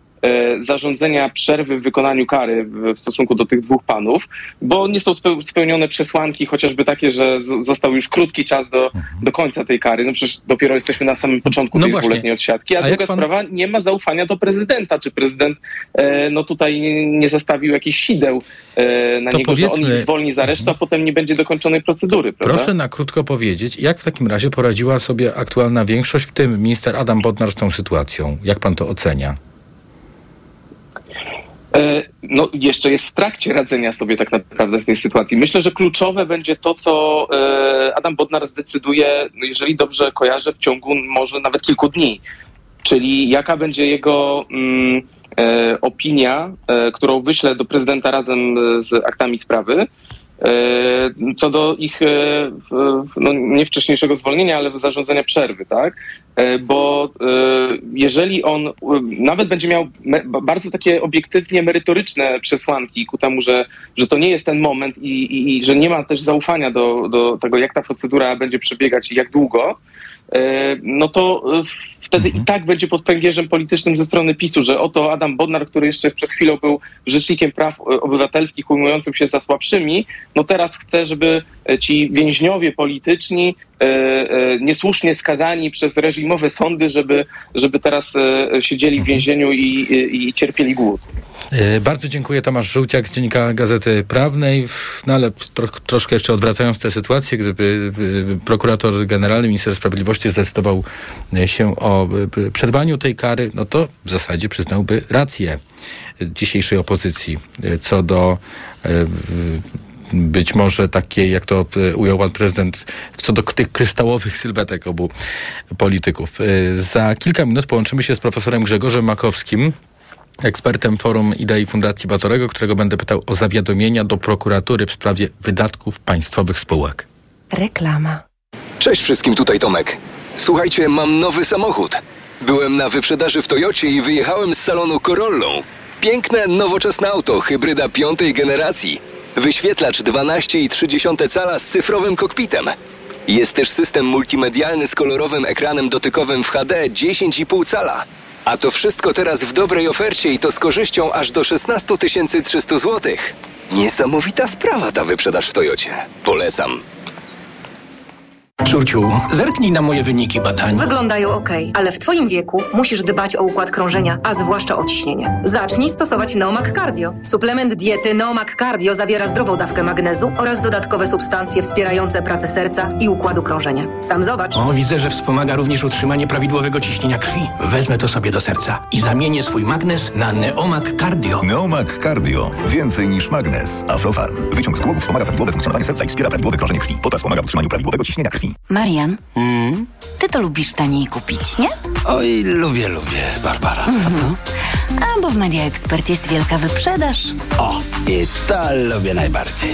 zarządzenia przerwy w wykonaniu kary w, stosunku do tych dwóch panów, bo nie są speł- spełnione przesłanki, chociażby takie, że został już krótki czas do, do końca tej kary. No przecież dopiero jesteśmy na samym początku No tej właśnie. dwuletniej odsiadki. A, A druga pan- sprawa, nie ma zaufania do prezydenta. Czy prezydent e, no tutaj nie, zastawił jakichś sideł e, na To niego, że on powiedzmy- ich zwolni z aresztu, a potem nie będzie dokończonej procedury, prawda? Proszę na krótko powiedzieć, jak w takim razie poradziła sobie aktualna większość, w tym minister Adam Bodnar z tą sytuacją? Jak pan to ocenia? E, No, jeszcze jest w trakcie radzenia sobie tak naprawdę w tej sytuacji. Myślę, że kluczowe będzie to, co e, Adam Bodnar zdecyduje, no, jeżeli dobrze kojarzę, w ciągu może nawet kilku dni. Czyli jaka będzie jego mm, e, opinia, którą wyśle do prezydenta razem z aktami sprawy, co do ich, e, no nie wcześniejszego zwolnienia, ale zarządzenia przerwy, tak? E, Bo e, jeżeli on e, nawet będzie miał bardzo takie obiektywnie merytoryczne przesłanki ku temu, że, że to nie jest ten moment i, i, i że nie ma też zaufania do, do tego, jak ta procedura będzie przebiegać i jak długo, e, no to wtedy i tak będzie pod pęgierzem politycznym ze strony PiSu, że oto Adam Bodnar, który jeszcze przed chwilą był rzecznikiem praw obywatelskich ujmującym się za słabszymi, no teraz chce, żeby e, ci więźniowie polityczni e, e, niesłusznie skazani przez reżimowe sądy, żeby, żeby teraz siedzieli w więzieniu i, i, i cierpieli głód. E, Bardzo dziękuję. Tomasz Żółciak z Dziennika Gazety Prawnej. No ale tro, troszkę jeszcze odwracając tę sytuację, gdyby e, prokurator generalny, minister sprawiedliwości zdecydował e, się o przerwaniu tej kary, no to w zasadzie przyznałby rację dzisiejszej opozycji co do być może takiej, jak to ujął pan prezydent, co do tych kryształowych sylwetek obu polityków. Za kilka minut połączymy się z profesorem Grzegorzem Makowskim, ekspertem Forum Idei Fundacji Batorego, którego będę pytał o zawiadomienia do prokuratury w sprawie wydatków państwowych spółek. Reklama. Cześć wszystkim, tutaj Tomek. Słuchajcie, mam nowy samochód. Byłem na wyprzedaży w Toyocie i wyjechałem z salonu Corollą. Piękne, nowoczesne auto, hybryda piątej generacji. Wyświetlacz 12,3 cala z cyfrowym kokpitem. Jest też system multimedialny z kolorowym ekranem dotykowym w HD 10,5 cala. A to wszystko teraz w dobrej ofercie i to z korzyścią aż do 16 300 zł. Niesamowita sprawa ta wyprzedaż w Toyocie. Polecam. Czuciu, zerknij na moje wyniki badań. Wyglądają ok, ale w Twoim wieku musisz dbać o układ krążenia, a zwłaszcza o ciśnienie. Zacznij stosować Neomak Cardio. Suplement diety Neomak Cardio zawiera zdrową dawkę magnezu oraz dodatkowe substancje wspierające pracę serca i układu krążenia. Sam zobacz. O, widzę, że wspomaga również utrzymanie prawidłowego ciśnienia krwi. Wezmę to sobie do serca i zamienię swój magnes na Neomak Cardio. Neomak Cardio. Więcej niż magnes. Aflofarm. Wyciąg z głowy wspomaga prawidłowe funkcjonowanie serca i wspiera prawidłowe krążenie krwi. Potas pomaga w utrzymaniu prawidłowego ciśnienia krwi. Marian, ty to lubisz taniej kupić, nie? Oj, lubię, lubię, Barbara. A co? A bo w Media Expert jest wielka wyprzedaż. O, i to lubię najbardziej.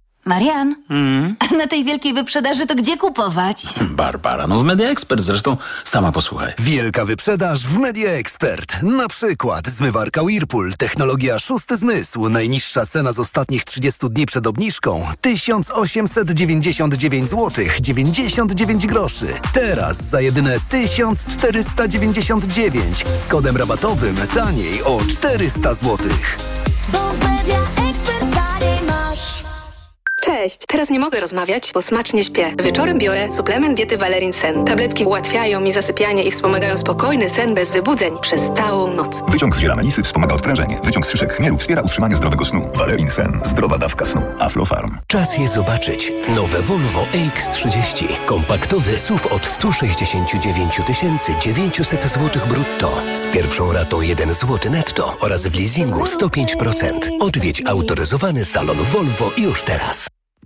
Marian, a na tej wielkiej wyprzedaży to gdzie kupować? Barbara, no w Media Expert zresztą sama posłuchaj. Wielka wyprzedaż w Media Expert. Na przykład zmywarka Whirlpool, technologia szósty zmysł. Najniższa cena z ostatnich 30 dni przed obniżką 1899 zł 99 groszy. Teraz za jedyne 1499 z kodem rabatowym taniej o 400 zł. Cześć! Teraz nie mogę rozmawiać, bo smacznie śpię. Wieczorem biorę suplement diety Valerin Sen. Tabletki ułatwiają mi zasypianie i wspomagają spokojny sen bez wybudzeń przez całą noc. Wyciąg z ziela melisy wspomaga odprężenie. Wyciąg z szyszek chmielu wspiera utrzymanie zdrowego snu. Valerin Sen. Zdrowa dawka snu. Aflofarm. Czas je zobaczyć. Nowe Volvo EX30. Kompaktowy SUV od 169 900 zł brutto. Z pierwszą ratą 1 zł netto oraz w leasingu 105%. Odwiedź autoryzowany salon Volvo już teraz.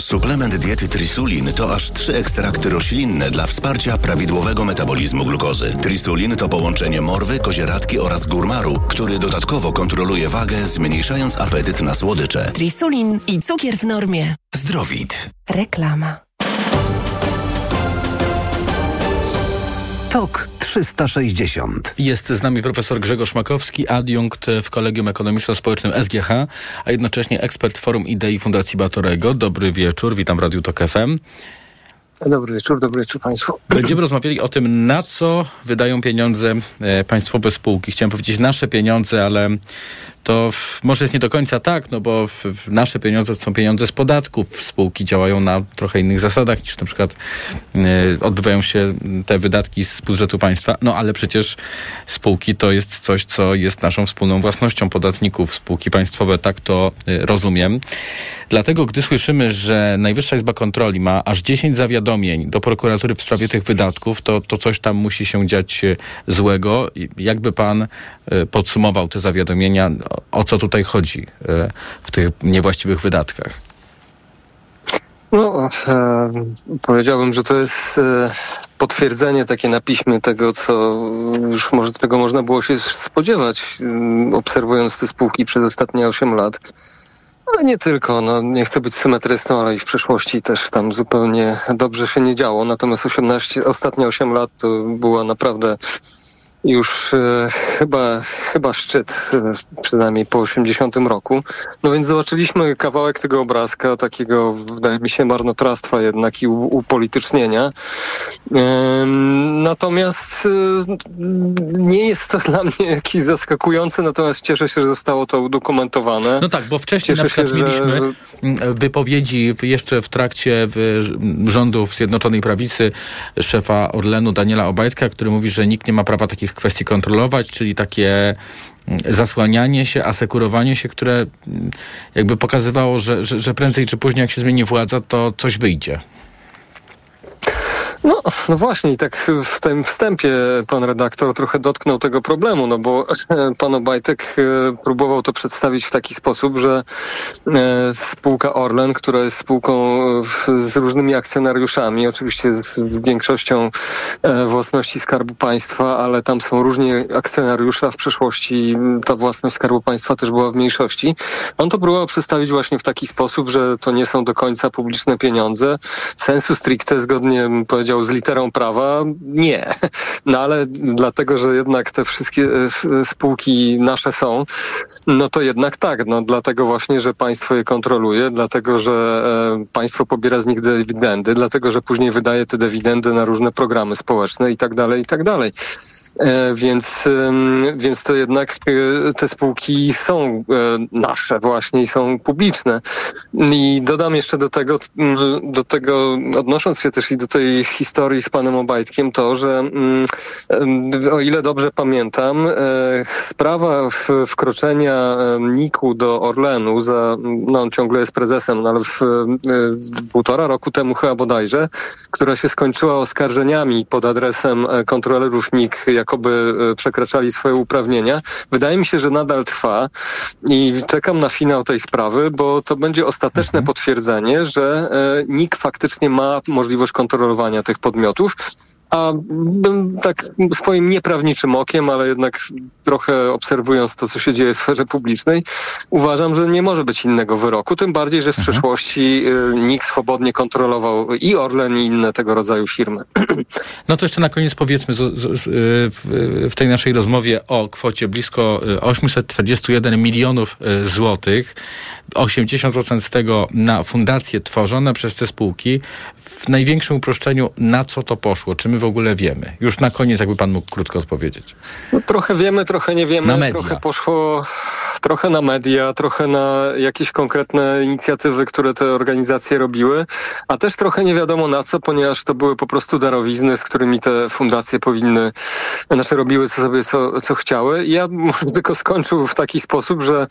Suplement diety Trisulin to aż trzy ekstrakty roślinne dla wsparcia prawidłowego metabolizmu glukozy. Trisulin to połączenie morwy, kozieradki oraz górmaru, który dodatkowo kontroluje wagę, zmniejszając apetyt na słodycze. Trisulin i cukier w normie. Zdrowit. Reklama. TOK 360. Jest z nami profesor Grzegorz Makowski, adiunkt w Kolegium Ekonomiczno-Społecznym SGH, a jednocześnie ekspert Forum Idei Fundacji Batorego. Dobry wieczór, witam w Radiu TOK FM. Dobry wieczór, dobry wieczór Państwu. Będziemy rozmawiali o tym, na co wydają pieniądze e, państwowe spółki. Chciałem powiedzieć nasze pieniądze, ale to w, może jest nie do końca tak, no bo w, w nasze pieniądze są pieniądze z podatków. Spółki działają na trochę innych zasadach niż na przykład e, odbywają się te wydatki z budżetu państwa. No ale przecież spółki to jest coś, co jest naszą wspólną własnością podatników. Spółki państwowe, tak to e, rozumiem. Dlatego, gdy słyszymy, że Najwyższa Izba Kontroli ma aż 10 zawiadomień do prokuratury w sprawie tych wydatków, to, to coś tam musi się dziać e, złego. Jakby pan podsumował te zawiadomienia, o co tutaj chodzi e, w tych niewłaściwych wydatkach? No, e, powiedziałbym, że to jest e, potwierdzenie takie na piśmie tego, co już może tego można było się spodziewać, e, obserwując te spółki przez ostatnie 8 lat. Ale nie tylko, no, nie chcę być symetrystą, ale i w przeszłości też tam zupełnie dobrze się nie działo. Natomiast 18, ostatnie 8 lat to była naprawdę już e, chyba, chyba szczyt, e, przynajmniej po 80 roku. No więc zobaczyliśmy kawałek tego obrazka, takiego wydaje mi się marnotrawstwa jednak i upolitycznienia. Ym, natomiast e, nie jest to [LAUGHS] dla mnie jakieś zaskakujące, natomiast cieszę się, że zostało to udokumentowane. No tak, bo wcześniej Cieszę na przykład się, mieliśmy że- wypowiedzi jeszcze w trakcie rządów Zjednoczonej Prawicy szefa Orlenu Daniela Obajtka, który mówi, że nikt nie ma prawa takich kwestii kontrolować, czyli takie mm, zasłanianie się, asekurowanie się, które mm, jakby pokazywało, że, że, że prędzej czy później jak się zmieni władza, to coś wyjdzie. No, no właśnie i tak w tym wstępie pan redaktor trochę dotknął tego problemu, no bo [LAUGHS] pan Obajtek e, próbował to przedstawić w taki sposób, że e, spółka Orlen, która jest spółką e, z różnymi akcjonariuszami, oczywiście z większością własności Skarbu Państwa, ale tam są różni akcjonariusze, a w przeszłości ta własność Skarbu Państwa też była w mniejszości. On to próbował przedstawić właśnie w taki sposób, że to nie są do końca publiczne pieniądze. Sensu stricte, zgodnie bym powiedział z literą prawa, nie. No ale dlatego, że jednak te wszystkie e, f- spółki nasze są, no to jednak tak. No dlatego właśnie, że państwo je kontroluje, dlatego, że e, państwo pobiera z nich dywidendy, dlatego, że później wydaje te dywidendy na różne programy społeczne i tak dalej, i tak dalej. E, Więc, więc to jednak e, te spółki są e, nasze właśnie i są publiczne. I dodam jeszcze do tego, do tego, odnosząc się też i do tej historii z panem Obajtkiem, to, że o ile dobrze pamiętam, sprawa wkroczenia NIK-u do Orlenu, za, no on ciągle jest prezesem, no ale w, półtora roku temu chyba bodajże, która się skończyła oskarżeniami pod adresem kontrolerów NIK, jakoby e, przekraczali swoje uprawnienia. Wydaje mi się, że nadal trwa i czekam na finał tej sprawy, bo to będzie ostateczne potwierdzenie, że e, NIK faktycznie ma możliwość kontrolowania tych podmiotów. A bym tak swoim nieprawniczym okiem, ale jednak trochę obserwując to, co się dzieje w sferze publicznej, uważam, że nie może być innego wyroku. Tym bardziej, że w przeszłości y, NIK swobodnie kontrolował i Orlen, i inne tego rodzaju firmy. [CLEARS THROAT] No to jeszcze na koniec powiedzmy z, w, tej naszej rozmowie o kwocie blisko y, 841 milionów y, złotych. 80% z tego na fundacje tworzone przez te spółki. W największym uproszczeniu, na co to poszło? Czy my w ogóle wiemy? Już na koniec, jakby pan mógł krótko odpowiedzieć. No, trochę wiemy, trochę nie wiemy. Na media. Trochę poszło trochę na media, trochę na jakieś konkretne inicjatywy, które te organizacje robiły, a też trochę nie wiadomo na co, ponieważ to były po prostu darowizny, z którymi te fundacje powinny, znaczy robiły sobie co, co chciały. I ja może [LAUGHS] tylko skończył w taki sposób, że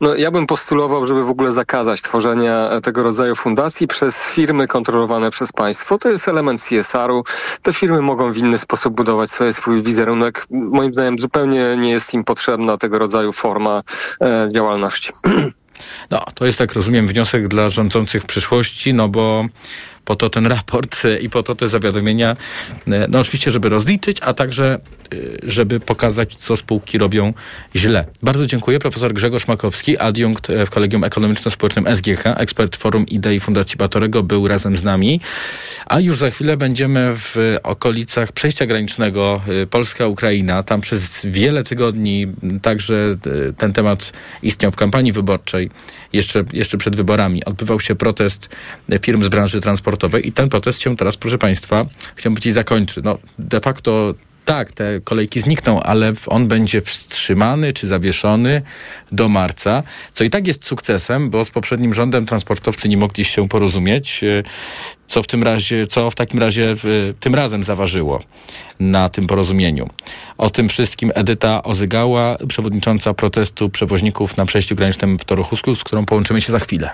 no, ja bym postulował, żeby w ogóle zakazać tworzenia tego rodzaju fundacji przez firmy kontrolowane przez państwo. To jest element CSR-u. Te firmy mogą w inny sposób budować swój wizerunek. Moim zdaniem zupełnie nie jest im potrzebna tego rodzaju forma e, działalności. [CLEARS THROAT] No, to jest, tak rozumiem, wniosek dla rządzących w przyszłości, no bo po to ten raport e, i po to te zawiadomienia, e, no oczywiście, żeby rozliczyć, a także e, żeby pokazać, co spółki robią źle. Bardzo dziękuję. Profesor Grzegorz Makowski, adiunkt w Kolegium Ekonomiczno-Społecznym SGH, ekspert Forum Idei Fundacji Batorego, był razem z nami. A już za chwilę będziemy w okolicach przejścia granicznego Polska-Ukraina. Tam przez wiele tygodni także ten temat istniał w kampanii wyborczej, jeszcze, jeszcze przed wyborami. Odbywał się protest firm z branży transportowej i ten protest się teraz, proszę Państwa, chciałbym powiedzieć, zakończy. No, de facto tak, te kolejki znikną, ale on będzie wstrzymany czy zawieszony do marca, co i tak jest sukcesem, bo z poprzednim rządem transportowcy nie mogli się porozumieć, co w tym razie, co w takim razie tym razem zaważyło na tym porozumieniu. O tym wszystkim Edyta Ozygała, przewodnicząca protestu przewoźników na przejściu granicznym w Toruchusku, z którą połączymy się za chwilę.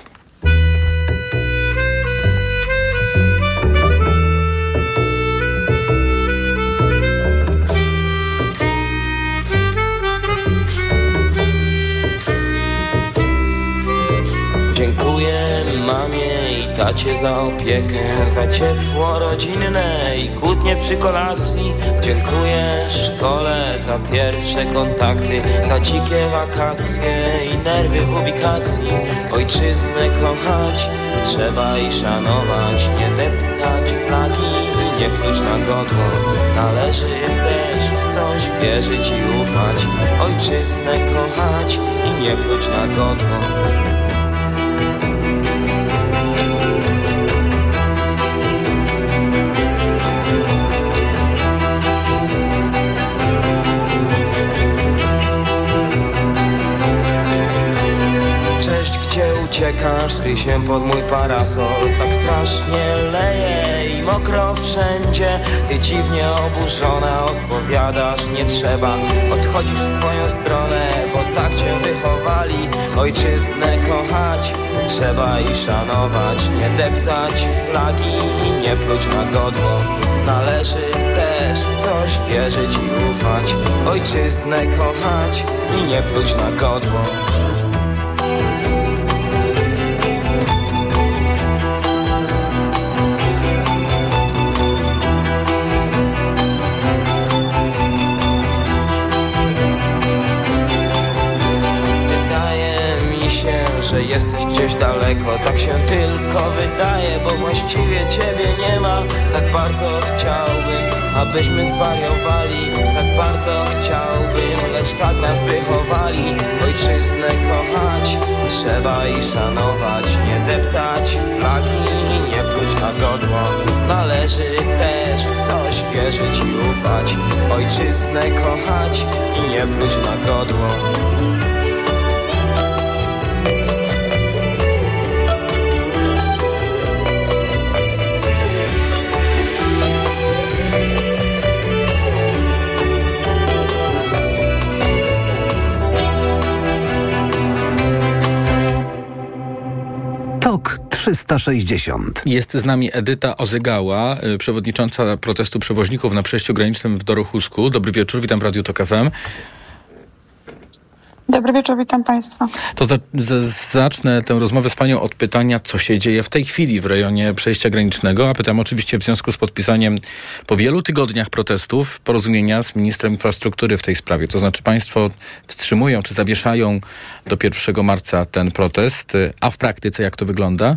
Tacie za opiekę, za ciepło rodzinne i kłótnie przy kolacji. Dziękuję szkole za pierwsze kontakty, za dzikie wakacje i nerwy w ubikacji. Ojczyznę kochać trzeba i szanować, nie deptać flagi nie pluć na godło. Należy też w coś wierzyć i ufać, ojczyznę kochać i nie pluć na godło. Uciekasz, ty się pod mój parasol. Tak strasznie leje i mokro wszędzie. Ty dziwnie oburzona odpowiadasz, nie trzeba Odchodzisz w swoją stronę, bo tak cię wychowali Ojczyznę kochać, trzeba i szanować Nie deptać flagi i nie pluć na godło. Należy też w coś wierzyć i ufać Ojczyznę kochać i nie pluć na godło daleko. Tak się tylko wydaje, bo właściwie ciebie nie ma. Tak bardzo chciałbym, abyśmy zwariowali. Tak bardzo chciałbym, lecz tak nas wychowali. Ojczyznę kochać, trzeba i szanować. Nie deptać flagi nie pluć na godło. Należy też w coś wierzyć i ufać. Ojczyznę kochać i nie pluć na godło 360. Jest z nami Edyta Ozygała, y, przewodnicząca protestu przewoźników na przejściu granicznym w Dorochusku. Dobry wieczór, witam w Radiu TOK FM. Dobry wieczór, witam Państwa. To za, za, zacznę tę rozmowę z Panią od pytania, co się dzieje w tej chwili w rejonie przejścia granicznego, a pytam oczywiście w związku z podpisaniem po wielu tygodniach protestów porozumienia z ministrem infrastruktury w tej sprawie. To znaczy Państwo wstrzymują czy zawieszają do 1 marca ten protest, a w praktyce jak to wygląda?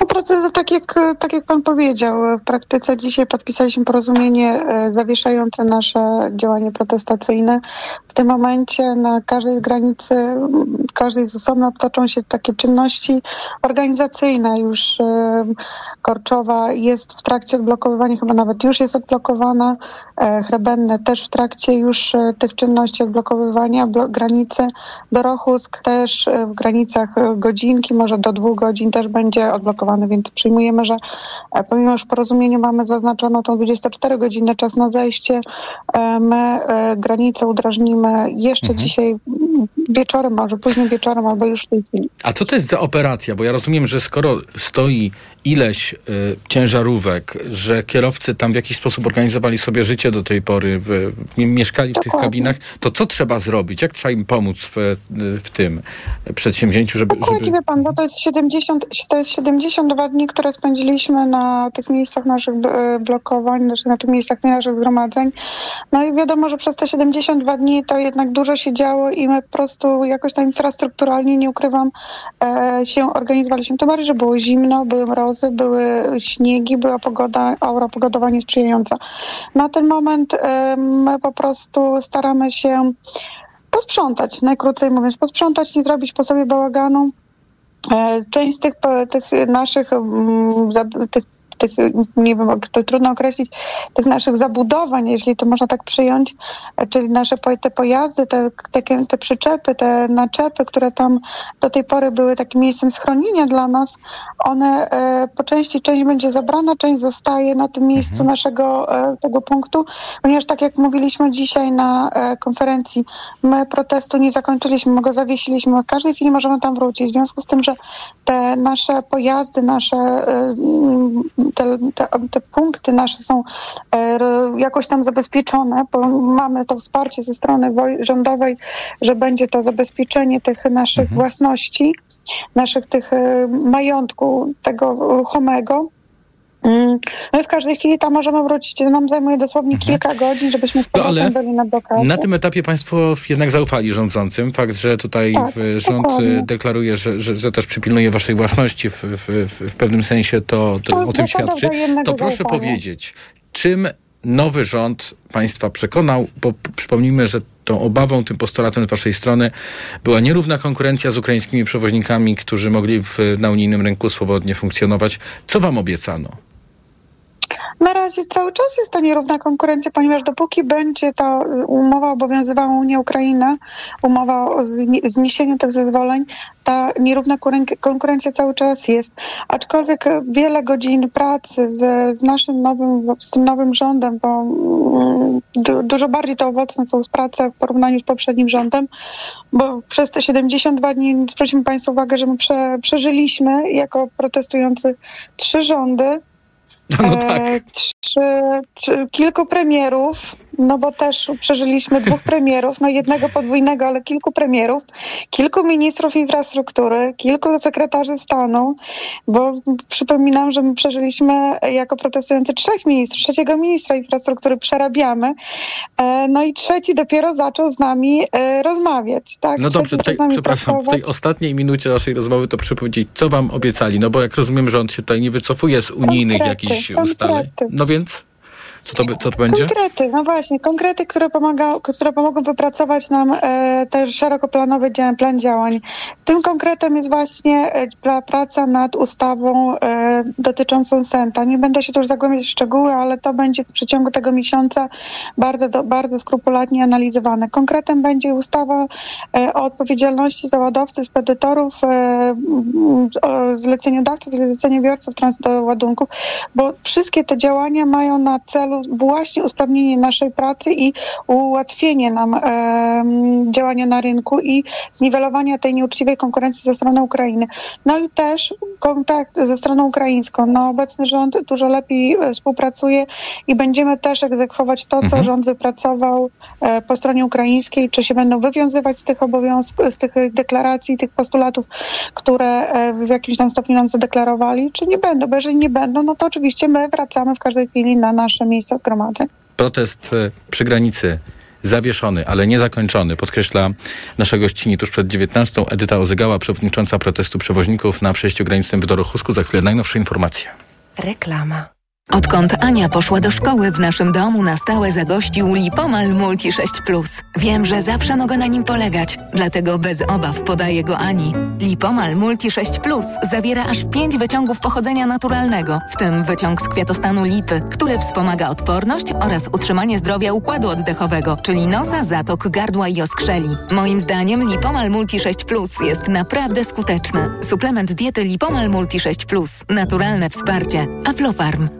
No proces, tak jak, tak jak pan powiedział, w praktyce dzisiaj podpisaliśmy porozumienie e, zawieszające nasze działanie protestacyjne. W tym momencie na każdej granicy, każdej z osobna toczą się takie czynności organizacyjne. Już e, Korczowa jest w trakcie odblokowywania, chyba nawet już jest odblokowana. E, Chrebenne też w trakcie już tych czynności odblokowywania blo- granicy. Dorochusk też w granicach godzinki, może do dwóch godzin też będzie więc przyjmujemy, że e, pomimo, że w porozumieniu mamy zaznaczono tą 24 godziny czas na zejście, e, my e, granicę udrażnimy jeszcze dzisiaj m, wieczorem, może późnym wieczorem albo już w tej chwili. A co to jest za operacja? Bo ja rozumiem, że skoro stoi ileś y, ciężarówek, że kierowcy tam w jakiś sposób organizowali sobie życie do tej pory, w, mie- mieszkali w tych kabinach, to co trzeba zrobić? Jak trzeba im pomóc w, w tym przedsięwzięciu, żeby... Dokładnie, żeby... pan, bo to jest, 70, to jest 72 dni, które spędziliśmy na tych miejscach naszych e, blokowań, znaczy na tych miejscach naszych zgromadzeń. No i wiadomo, że przez te 72 dni to jednak dużo się działo i my po prostu jakoś tam infrastrukturalnie, nie ukrywam, e, się organizowaliśmy. Tym bardziej, że było zimno, były mrozy, były śniegi, była pogoda, aura pogodowa niesprzyjająca. Na ten moment e, my po prostu staramy się posprzątać, najkrócej mówiąc, posprzątać, nie zrobić po sobie bałaganu. E, Część z tych, tych naszych, mm, tych, tych, nie wiem, to trudno określić, tych naszych zabudowań, jeśli to można tak przyjąć, czyli nasze te pojazdy, te, te, te przyczepy, te naczepy, które tam do tej pory były takim miejscem schronienia dla nas, one e, po części, część będzie zabrana, część zostaje na tym miejscu naszego e, tego punktu, ponieważ tak jak mówiliśmy dzisiaj na e, konferencji, my protestu nie zakończyliśmy, my go zawiesiliśmy. W każdej chwili możemy tam wrócić. W związku z tym, że te nasze pojazdy, nasze te, te, te punkty nasze są e, jakoś tam zabezpieczone, bo mamy to wsparcie ze strony rządowej, że będzie to zabezpieczenie tych naszych własności, naszych tych e, majątku tego ruchomego. Mm, My w każdej chwili tam możemy wrócić. Nam zajmuje dosłownie kilka godzin, żebyśmy No, ale byli na blokadzie. Na tym etapie państwo jednak zaufali rządzącym. Fakt, że tutaj Tak, rząd dokładnie. y, deklaruje, że, że, że też przypilnuje waszej własności w, w, w, pewnym sensie, to, to To o tym świadczy. To proszę zaufania. powiedzieć, czym nowy rząd państwa przekonał, bo przypomnijmy, że tą obawą, tym postulatem z waszej strony była nierówna konkurencja z ukraińskimi przewoźnikami, którzy mogli w, na unijnym rynku swobodnie funkcjonować. Co wam obiecano? Na razie cały czas jest to nierówna konkurencja, ponieważ dopóki będzie ta umowa obowiązywała Unię Ukraina, umowa o zni- zniesieniu tych zezwoleń, ta nierówna konkurencja cały czas jest. Aczkolwiek wiele godzin pracy z, z naszym nowym, z tym nowym rządem, bo mm, du, dużo bardziej to owocne są z praca w porównaniu z poprzednim rządem, bo przez te 72 dni zwróćmy Państwu uwagę, że my prze, przeżyliśmy jako protestujący trzy rządy, No tak. E, trzy, trzy, kilku premierów, no bo też przeżyliśmy dwóch premierów, no jednego podwójnego, ale kilku premierów, kilku ministrów infrastruktury, kilku sekretarzy stanu, bo przypominam, że my przeżyliśmy jako protestujący trzech ministrów, trzeciego ministra infrastruktury przerabiamy, e, no i trzeci dopiero zaczął z nami e, rozmawiać. Tak? No dobrze, tutaj, przepraszam, w tej pracować. ostatniej minucie naszej rozmowy to proszę powiedzieć, co wam obiecali? No bo jak rozumiem, rząd się tutaj nie wycofuje z unijnych Konkrety, jakichś konkrety. ustaleń. No więc, co to, co to będzie? Konkrety, no właśnie, konkrety, które, pomaga, które pomogą wypracować nam e, szerokoplanowy dzia- plan działań. Tym konkretem jest właśnie e, pra- praca nad ustawą e, dotyczącą Senta. Nie będę się tu już zagłębiać w szczegóły, ale to będzie w przeciągu tego miesiąca bardzo, do, bardzo skrupulatnie analizowane. Konkretem będzie ustawa e, o odpowiedzialności załadowcy, spedytorów, e, zleceniodawców i zleceniobiorców transportu ładunków, bo wszystkie te działania mają na celu właśnie usprawnienie naszej pracy i ułatwienie nam em, działania na rynku i zniwelowania tej nieuczciwej konkurencji ze strony Ukrainy. No i też kontakt ze stroną ukraińską. No, obecny rząd dużo lepiej e, współpracuje i będziemy też egzekwować to, co Mhm. rząd wypracował e, po stronie ukraińskiej, czy się będą wywiązywać z tych obowiązków, z tych e, deklaracji, tych postulatów, które e, w jakimś tam stopniu nam zadeklarowali, czy nie będą. Bo jeżeli nie będą, no to oczywiście my wracamy w każdej chwili na nasze miejsca zgromadzeń. Protest e, przy granicy zawieszony, ale nie zakończony, podkreśla nasza gościni tuż przed 19. Edyta Ozygała, przewodnicząca protestu przewoźników na przejściu granicznym w Dorochusku. Za chwilę najnowsze informacje. Reklama. Odkąd Ania poszła do szkoły, w naszym domu na stałe zagościł Lipomal Multi 6 Plus. Wiem, że zawsze mogę na nim polegać, dlatego bez obaw podaję go Ani. Lipomal Multi 6 Plus zawiera aż 5 wyciągów pochodzenia naturalnego, w tym wyciąg z kwiatostanu lipy, który wspomaga odporność oraz utrzymanie zdrowia układu oddechowego, czyli nosa, zatok, gardła i oskrzeli. Moim zdaniem Lipomal Multi 6 Plus jest naprawdę skuteczny. Suplement diety Lipomal Multi 6 Plus. Naturalne wsparcie. Aflofarm.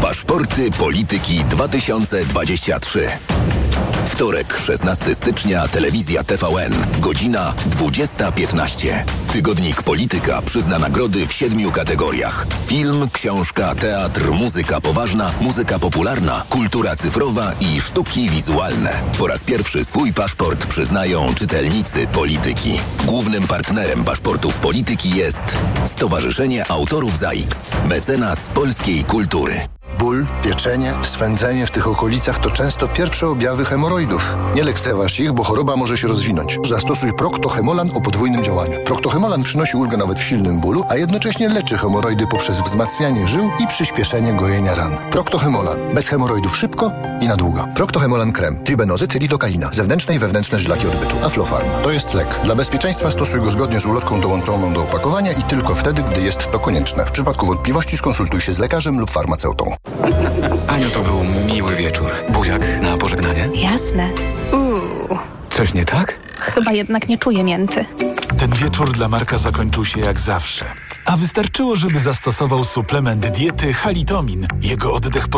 Paszporty Polityki 2023. Wtorek, 16 stycznia, telewizja TVN, godzina 20.15. Tygodnik Polityka przyzna nagrody w siedmiu kategoriach. Film, książka, teatr, muzyka poważna, muzyka popularna, kultura cyfrowa i sztuki wizualne. Po raz pierwszy swój paszport przyznają czytelnicy Polityki. Głównym partnerem paszportów Polityki jest Stowarzyszenie Autorów ZAIX, mecenas polskiej kultury. Ból, pieczenie, swędzenie w tych okolicach to często pierwsze objawy hemoroidów. Nie lekceważ ich, bo choroba może się rozwinąć. Zastosuj Proctohemolan o podwójnym działaniu. Proctohemolan przynosi ulgę nawet w silnym bólu, a jednocześnie leczy hemoroidy poprzez wzmacnianie żył i przyspieszenie gojenia ran. Proctohemolan. Bez hemoroidów szybko i na długo. Proctohemolan krem. Tribenozyt, lidokaina. Zewnętrzne i wewnętrzne żylaki odbytu. Aflofarm. To jest lek. Dla bezpieczeństwa stosuj go zgodnie z ulotką dołączoną do opakowania i tylko wtedy, gdy jest to konieczne. W przypadku wątpliwości skonsultuj się z lekarzem lub farmaceutą. Aniu, to był miły wieczór. Buziak na pożegnanie? Jasne. Uuu, Coś nie tak? chyba jednak nie czuję mięty. Ten wieczór dla Marka zakończył się jak zawsze. A wystarczyło, żeby zastosował suplement diety Halitomin. Jego oddech